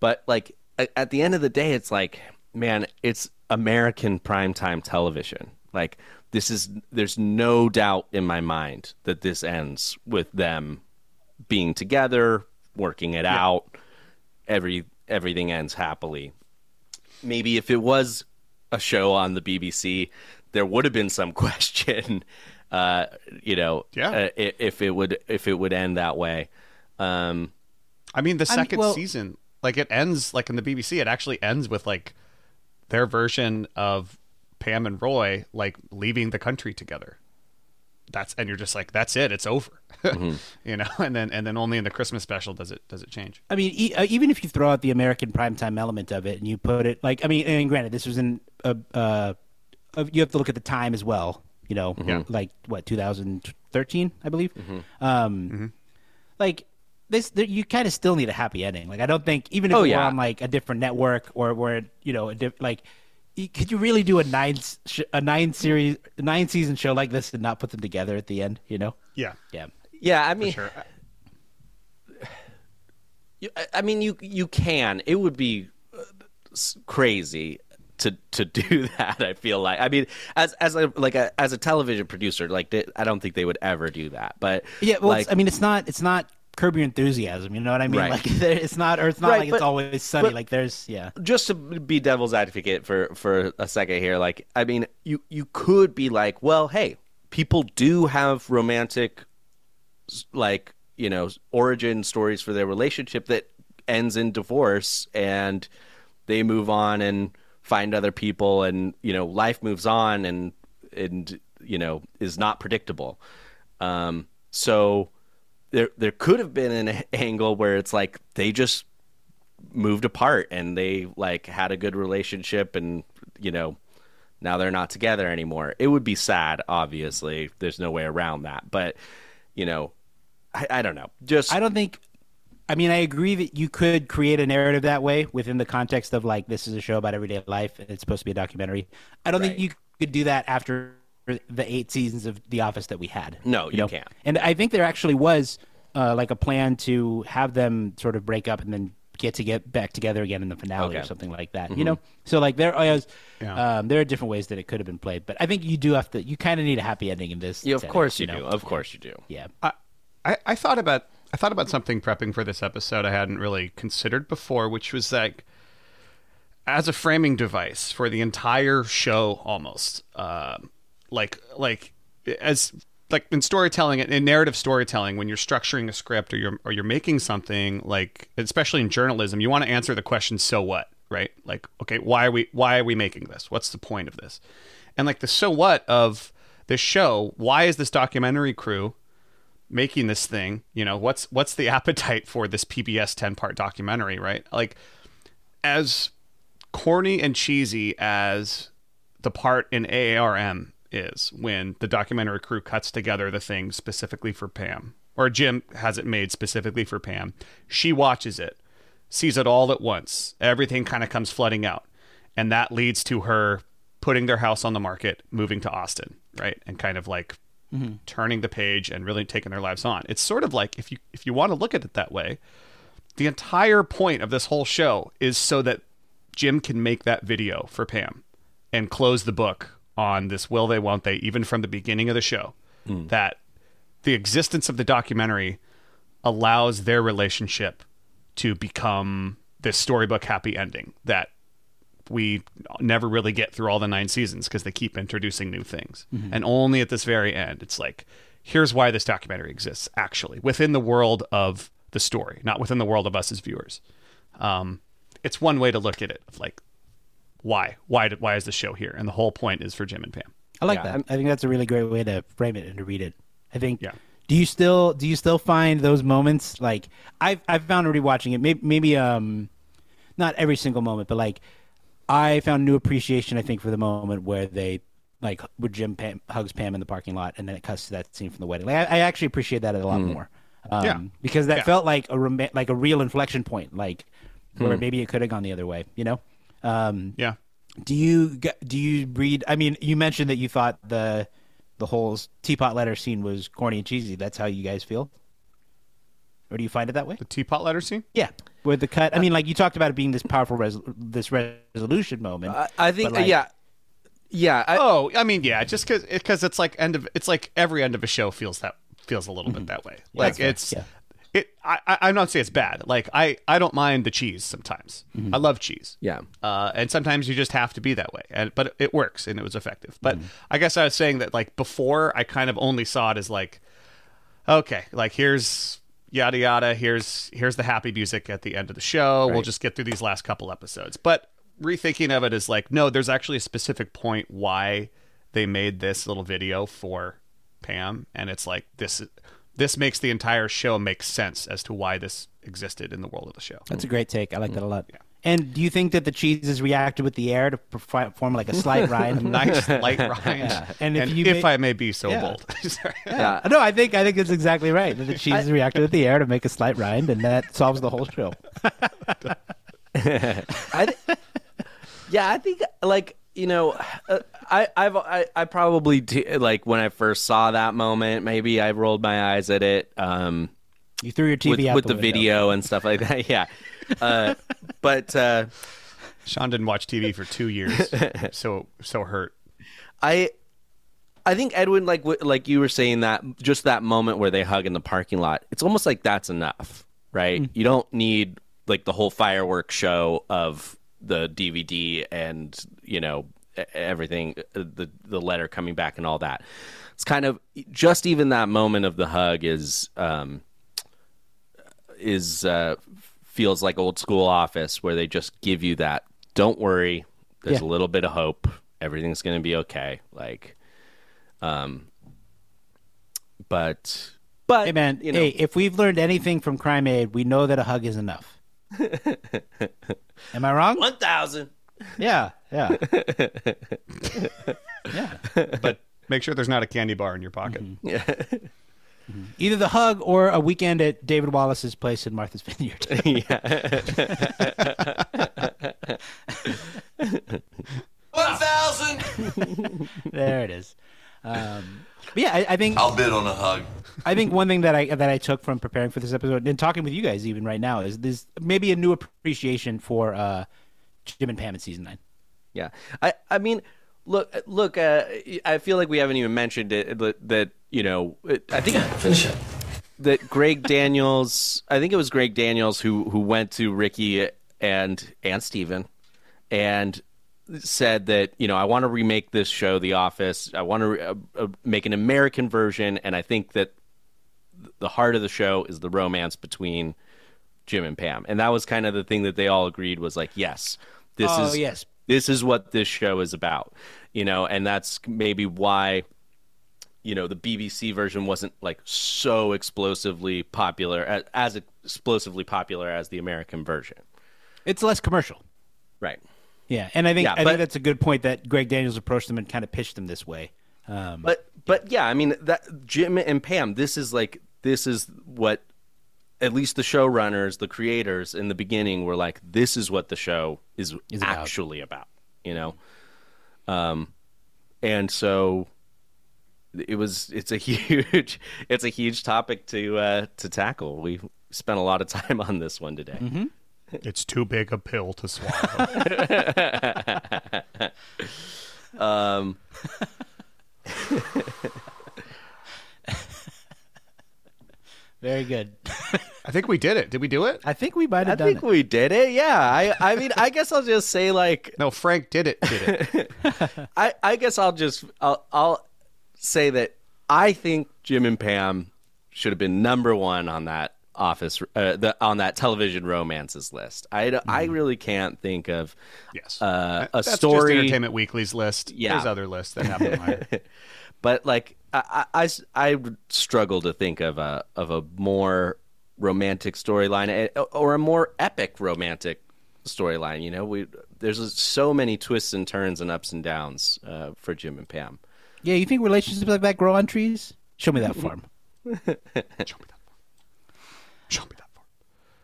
But like at the end of the day it's like man it's American primetime television. Like this is there's no doubt in my mind that this ends with them being together working it out every everything ends happily. Maybe if it was a show on the BBC, there would have been some question, uh, you know, Yeah. uh, if it would if it would end that way. Um, I mean, the I mean, second well- season, like it ends like in the BBC, it actually ends with like their version of Pam and Roy like leaving the country together. That's and you're just like, that's it, it's over, Mm-hmm. you know. And then and then only in the Christmas special does it does it change. I mean, e- uh, even if you throw out the American primetime element of it and you put it like, I mean, and granted, this was in a, uh, uh, you have to look at the time as well. You know, Yeah. like what 2013, I believe. Mm-hmm. Um, like this, there, you kind of still need a happy ending. Like, I don't think even if Oh, we're yeah. on like a different network or where you know, a diff- like. Could you really do a nine sh- a nine series nine season show like this and not put them together at the end? You know? Yeah, Yeah. yeah, I mean, sure. you, I- I mean, you you can. It would be uh, crazy to to do that. I feel like. I mean, as as a like a as a television producer, like they, I don't think they would ever do that. But Yeah, well, like, I mean, it's not it's not curb your enthusiasm. You know what I mean? Right. Like it's not, or it's not Right, like but- it's always sunny. like there's, yeah, just to be devil's advocate for for a second here like i mean you you could be like well hey people do have romantic like you know origin stories for their relationship that ends in divorce and they move on and find other people and you know life moves on and and you know is not predictable. Um so there there could have been an angle where it's like they just moved apart and they like had a good relationship and you know now they're not together anymore. It would be sad obviously. There's no way around that. But you know i, I don't know. Just I don't think. I mean, I agree that you could create a narrative that way within the context of like this is a show about everyday life and it's supposed to be a documentary. I don't think you could do that after the eight seasons of The Office that we had. No, you know? can't. And I think there actually was uh, like a plan to have them sort of break up and then get to get back together again in the finale or something like that. Mhm. You know, so like there is, Yeah. um, there are different ways that it could have been played, but I think you do have to. You kind of need a happy ending in this. yeah, of setting, course you, know? do of course you do Yeah. I, I I thought about I thought about something prepping for this episode I hadn't really considered before, which was like as a framing device for the entire show, almost uh, like like as like in storytelling in narrative storytelling when you're structuring a script or you're or you're making something like especially in journalism you want to answer the question so what? Right? Like okay why are we why are we making this? What's the point of this? And like the so what of this show why is this documentary crew making this thing you know what's what's the appetite for this pbs 10 part documentary right? Like as corny and cheesy as the part in aarm is when the documentary crew cuts together the thing specifically for pam or jim has it made specifically for pam she watches it sees it all at once everything kind of comes flooding out and that leads to her putting their house on the market, moving to Austin, right, and kind of like Mhm. turning the page and really taking their lives on. It's sort of like if you if you want to look at it that way, the entire point of this whole show is so that Jim can make that video for Pam and close the book on this will they won't they even from the beginning of the show Mm. that the existence of the documentary allows their relationship to become this storybook happy ending that we never really get through all the nine seasons because they keep introducing new things. Mhm. And only at this very end, it's like, here's why this documentary exists, actually, within the world of the story, not within the world of us as viewers. Um, it's one way to look at it of like, why? Why, did, why is the show here? And the whole point is for Jim and Pam. I like Yeah. that. I think that's a really great way to frame it and to read it. I think. Yeah. Do you still do you still find those moments like I've I've found rewatching it maybe maybe um not every single moment but like I found new appreciation I think for the moment where they like where Jim Pam, hugs Pam in the parking lot and then it cuts to that scene from the wedding. Like I, I actually appreciate that a lot Mm. more. Um, Yeah. because that Yeah. felt like a rom- like a real inflection point like where Hmm. maybe it could have gone the other way, you know? Um Yeah. do you do you read? I mean, you mentioned that you thought the the whole teapot letter scene was corny and cheesy. That's how you guys feel, or do you find it that way? The teapot letter scene? Yeah, with the cut. I uh, mean, like you talked about it being this powerful res- this resolution moment. I, I think like, yeah, yeah. I, oh, I mean, yeah, just because because it's like end of it's like every end of a show feels that feels a little bit mm-hmm. that way. Yeah, Like that's fair. it's it. I, I I'm not saying it's bad. Like I I don't mind the cheese sometimes. Mm-hmm. I love cheese. Yeah. Uh, and sometimes you just have to be that way. And but it works and it was effective. But mm-hmm. I guess I was saying that like before I kind of only saw it as like okay, like here's yada yada, here's here's the happy music at the end of the show. We'll just get through these last couple episodes. But rethinking of it is like no, there's actually a specific point why they made this little video for Pam and it's like this this makes the entire show make sense as to why this existed in the world of the show. That's a great take. I like that a lot. And do you think that the cheeses reacted with the air to perfi- form like a slight rind? A nice light rind. Yeah. And, And if you if ma- I may be so Yeah. bold. Yeah. No, I think I think it's exactly right. That the cheeses reacted with the air to make a slight rind, and that solves the whole show. I th- yeah, I think like you know, uh, I I've I, I probably d- like when I first saw that moment, maybe I rolled my eyes at it. Um, You threw your TV with, out with the the, video and stuff like that. Yeah, uh, but uh, Sean didn't watch TV for two years, so so hurt. I I think Edwin, like like you were saying that just that moment where they hug in the parking lot, it's almost like that's enough, right? You don't need like the whole fireworks show of the DVD and you know everything, uh, the the letter coming back and all that. It's kind of just even that moment of the hug is um is uh feels like old school office where they just give you that don't worry there's Yeah. a little bit of hope everything's going to be okay like um but but Hey man, you know, hey, if we've learned anything from Crime Aid, we know that a hug is enough. Am I wrong? 1000 Yeah, yeah. yeah. But make sure there's not a candy bar in your pocket. yeah Either the hug or a weekend at David Wallace's place in Martha's Vineyard. One thousand. there it is. Um, but yeah, I, I think I'll bid on a hug. I think one thing that I that I took from preparing for this episode and talking with you guys even right now is this maybe a new appreciation for uh, Jim and Pam in season nine. Yeah, I I mean, look look. Uh, I feel like we haven't even mentioned it that, that you know. I think I Finish it. that Greg Daniels. I think it was Greg Daniels who who went to Ricky and and Steven and said that you know I want to remake this show, The Office. I want to uh, uh, make an American version, and I think that the heart of the show is the romance between Jim and Pam, and that was kind of the thing that they all agreed was like, yes, this Oh, is yes. This is what this show is about, you know, and that's maybe why you know the BBC version wasn't like so explosively popular as, as explosively popular as the American version, It's less commercial. right? Yeah, and I think Yeah, I but- think that's a good point that Greg Daniels approached them and kind of pitched them this way. Um, But but yeah, I mean that Jim and Pam. This is like this is what at least the showrunners, the creators in the beginning were like. This is what the show is, Is about. actually about. You know. Um, and so it was. It's a huge. It's a huge topic to uh, to tackle. We spent a lot of time on this one today. Mm-hmm. It's too big a pill to swallow. um, Very good. I think we did it. Did we do it? I think we might I have done it. I think it. we did it. Yeah. I. I mean, I guess I'll just say like. No, Frank did it. Did it? I. I guess I'll just. I'll. I'll say that I think Jim and Pam should have been number one on that office uh, the, on that television romances list. I. I really can't think of. Yes. Uh, a That's story. Just Entertainment Weekly's list. Yeah. There's other lists that happen higher. but like I, I, I- I would struggle to think of a of a more romantic storyline eh, or a more epic romantic storyline. You know, we there's so many twists and turns and ups and downs uh, for Jim and Pam. Yeah, you think relationships like that grow on trees? Show me that farm. Show me that farm. Show me that farm.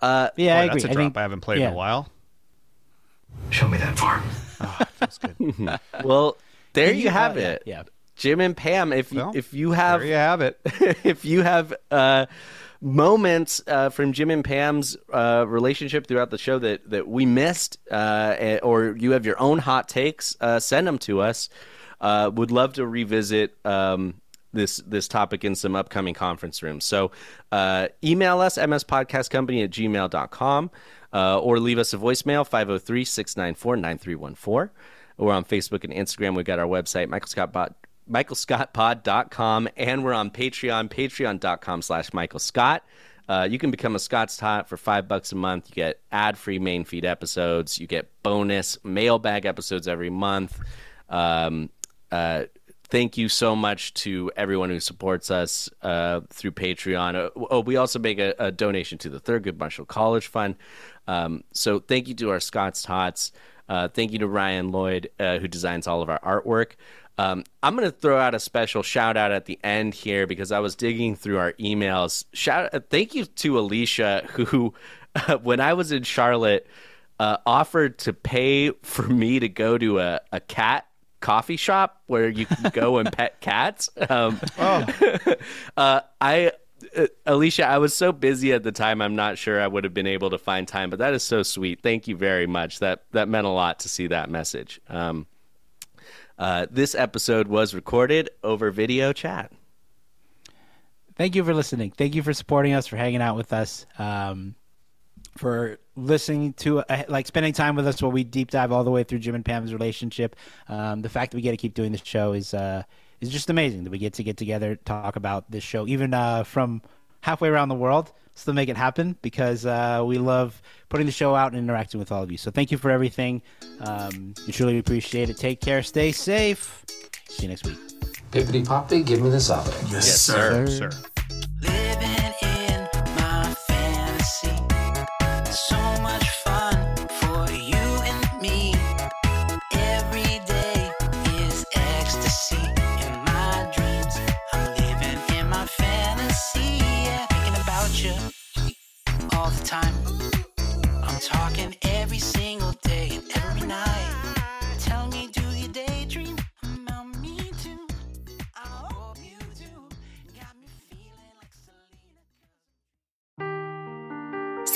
Uh, Yeah, I Boy, agree. That's a I drop think- I haven't played yeah. in a while. Show me that farm. Feels good. well, there you you- have uh, yeah, it. yeah. Jim and Pam. If you Well, if you have you have it. if you have uh, moments uh, from Jim and Pam's uh, relationship throughout the show that that we missed, uh, eh, or you have your own hot takes, uh, send them to us. Uh, would love to revisit. Um, this this topic in some upcoming conference rooms. So uh, email us, mspodcastcompany at gmail.com, uh, or leave us a voicemail, 503-694-9314. We're on Facebook and Instagram. We've got our website, Michael Scott Pod, michaelscottpod.com, and we're on Patreon, patreon.com slash Michael Scott. Uh, you can become a Scott's Tot for five bucks a month. You get ad-free main feed episodes. You get bonus mailbag episodes every month. Um, uh, thank you so much to everyone who supports us uh, through Patreon. Uh, oh, we also make a, a donation to the Thurgood Marshall College Fund. Um, so thank you to our Scott's Tots. Uh, thank you to Ryan Lloyd, uh, who designs all of our artwork. Um, I'm going to throw out a special shout out at the end here because I was digging through our emails. Shout, uh, thank you to Alicia, who, when I was in Charlotte, uh, offered to pay for me to go to a, a cat coffee shop where you can go and pet cats. Um, uh, I, uh, Alicia, I was so busy at the time. I'm not sure I would have been able to find time, but that is so sweet. Thank you very much. That that meant a lot to see that message. Um, uh, this episode was recorded over video chat. Thank you for listening. Thank you for supporting us, for hanging out with us, um, for listening to, uh, like, spending time with us while we deep dive all the way through Jim and Pam's relationship. Um, the fact that we get to keep doing this show is uh, is just amazing. That we get to get together, talk about this show, even uh, from halfway around the world, still make it happen because uh, we love putting the show out and interacting with all of you. So thank you for everything. Um, we truly appreciate it. Take care. Stay safe. See you next week. Pippity poppy, give me the solid. Yes, sir. sir. Living